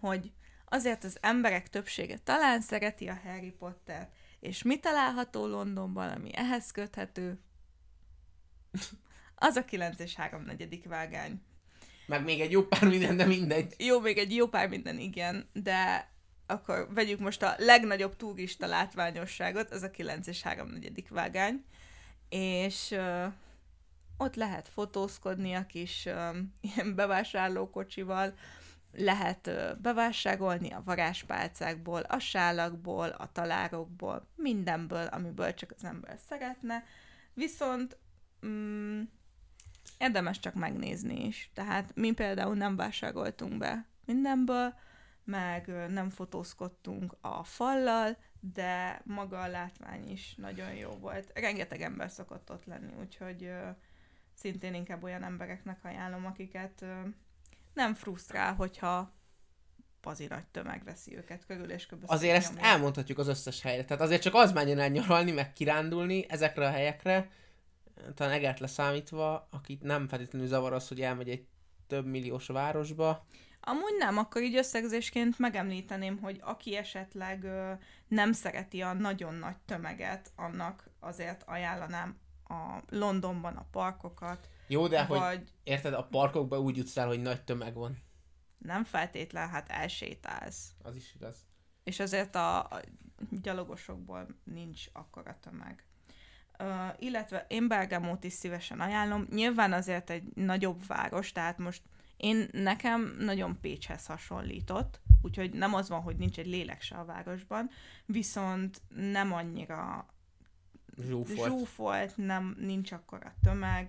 hogy azért az emberek többsége talán szereti a Harry Potter, és mi található Londonban, ami ehhez köthető? Az a 9 és 3 negyedik vágány. Meg még egy jó pár minden, de mindegy. Jó, még egy jó pár minden, igen, de akkor vegyük most a legnagyobb turista látványosságot, az a 9 és 3 negyedik vágány, és ö, ott lehet fotózkodni a kis ö, ilyen bevásárlókocsival, lehet bevásárolni a varázspálcákból, a sálakból, a talárokból, mindenből, amiből csak az ember szeretne, viszont mm, érdemes csak megnézni is. Tehát mi például nem vásároltunk be mindenből, meg nem fotózkodtunk a fallal, de maga a látvány is nagyon jó volt. Rengeteg ember szokott ott lenni, úgyhogy ö, szintén inkább olyan embereknek ajánlom, akiket ö, nem frusztrál, hogyha pazi nagy tömeg veszi őket körül, és kb. Azért ezt szétnyomja. elmondhatjuk az összes helyre. Tehát azért csak az menjen el nyaralni, meg kirándulni ezekre a helyekre, talán Egert leszámítva, akit nem feltétlenül zavar az, hogy elmegy egy több milliós városba. Amúgy nem, akkor így összegzésként megemlíteném, hogy aki esetleg ö, nem szereti a nagyon nagy tömeget, annak azért ajánlanám a Londonban a parkokat, Jó, de hogy vagy érted, a parkokban úgy jutsz el, hogy nagy tömeg van. nem feltétlen, hát elsétálsz. Az is igaz. És azért a, a gyalogosokból nincs akkora tömeg. Uh, illetve én Bergamót is szívesen ajánlom. Nyilván azért egy nagyobb város, tehát most én nekem nagyon Pécshez hasonlított, úgyhogy nem az van, hogy nincs egy lélek se a városban, viszont nem annyira Zsúfolt. zsúfolt, nem, nincs akkora tömeg.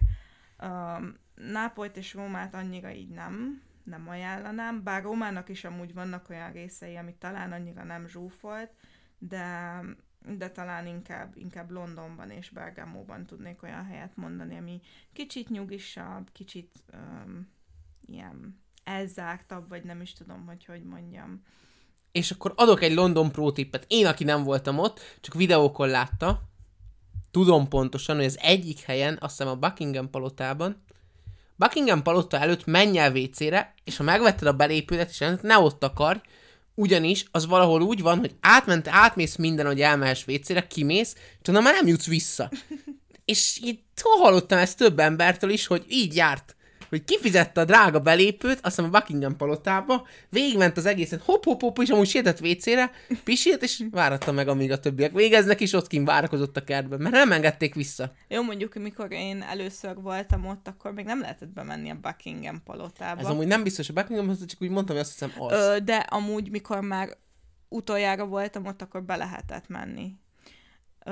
Um, Nápolyt és Rómát annyira így nem, nem ajánlanám, bár Rómának is amúgy vannak olyan részei, ami talán annyira nem zsúfolt, de, de talán inkább, inkább Londonban és Bergamóban tudnék olyan helyet mondani, ami kicsit nyugisabb, kicsit um, ilyen elzártabb, vagy nem is tudom, hogy hogy mondjam. És akkor adok egy London Pro tippet. Én, aki nem voltam ott, csak videókon látta, tudom pontosan, hogy az egyik helyen, azt hiszem a Buckingham palotában, Buckingham palota előtt menj el WC-re, és ha megvetted a belépődet, és ne ott akarj, ugyanis az valahol úgy van, hogy átment, átmész minden, hogy elmehess WC-re, kimész, és már nem jutsz vissza. és itt hallottam ezt több embertől is, hogy így járt hogy kifizette a drága belépőt, azt hiszem a Buckingham palotába, végigment az egészet, hop, hop, hop, és amúgy sétett WC-re, pisilt, és váratta meg, amíg a többiek végeznek, és ott kint várakozott a kertben, mert nem engedték vissza. Jó, mondjuk, mikor én először voltam ott, akkor még nem lehetett bemenni a Buckingham palotába. Ez amúgy nem biztos, hogy Buckingham, csak úgy mondtam, hogy azt hiszem az. Ö, de amúgy, mikor már utoljára voltam ott, akkor be lehetett menni. Ö,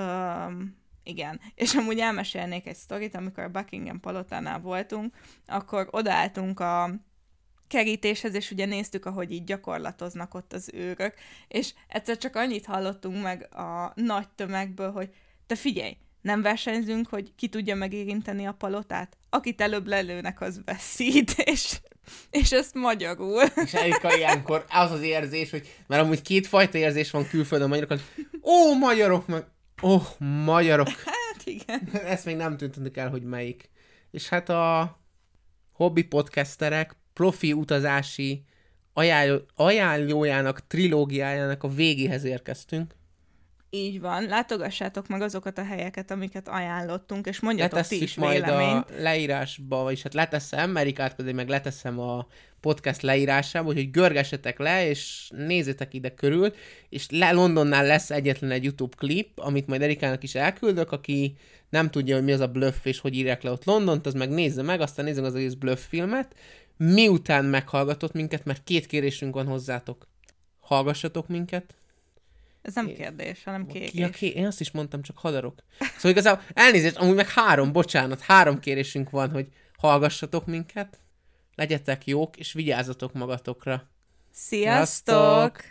igen, és amúgy elmesélnék egy sztorit, amikor a Buckingham palotánál voltunk, akkor odaálltunk a kerítéshez, és ugye néztük, ahogy így gyakorlatoznak ott az őrök, és egyszer csak annyit hallottunk meg a nagy tömegből, hogy te figyelj, nem versenyzünk, hogy ki tudja megérinteni a palotát? Akit előbb lelőnek, az veszít, és, és ezt magyarul. És Erika ilyenkor az az érzés, hogy mert amúgy kétfajta érzés van külföldön magyarokon. Ó, magyarok, meg ó, magyarok. Hát igen. Ezt még nem tűntenek el, hogy melyik. És hát a hobby podcasterek profi utazási ajánló, ajánlójának, trilógiájának a végéhez érkeztünk. Így van, látogassátok meg azokat a helyeket, amiket ajánlottunk, és mondjatok ti Letesszük is majd véleményt. a leírásba, vagyis hát leteszem, Merikát pedig meg leteszem a podcast leírásába, úgyhogy görgessetek le, és nézzétek ide körül, és le Londonnál lesz egyetlen egy YouTube klip, amit majd Erikának is elküldök, aki nem tudja, hogy mi az a bluff, és hogy írják le ott Londont, az meg nézze meg, aztán nézzük az egész bluff filmet, miután meghallgatott minket, mert két kérésünk van hozzátok. Hallgassatok minket, Ez nem kérdés, hanem kérés. Ja, ké- én azt is mondtam, csak hadarok. Szóval igazából elnézést, amúgy meg három, bocsánat, három kérésünk van, hogy hallgassatok minket, legyetek jók, és vigyázzatok magatokra. Sziasztok!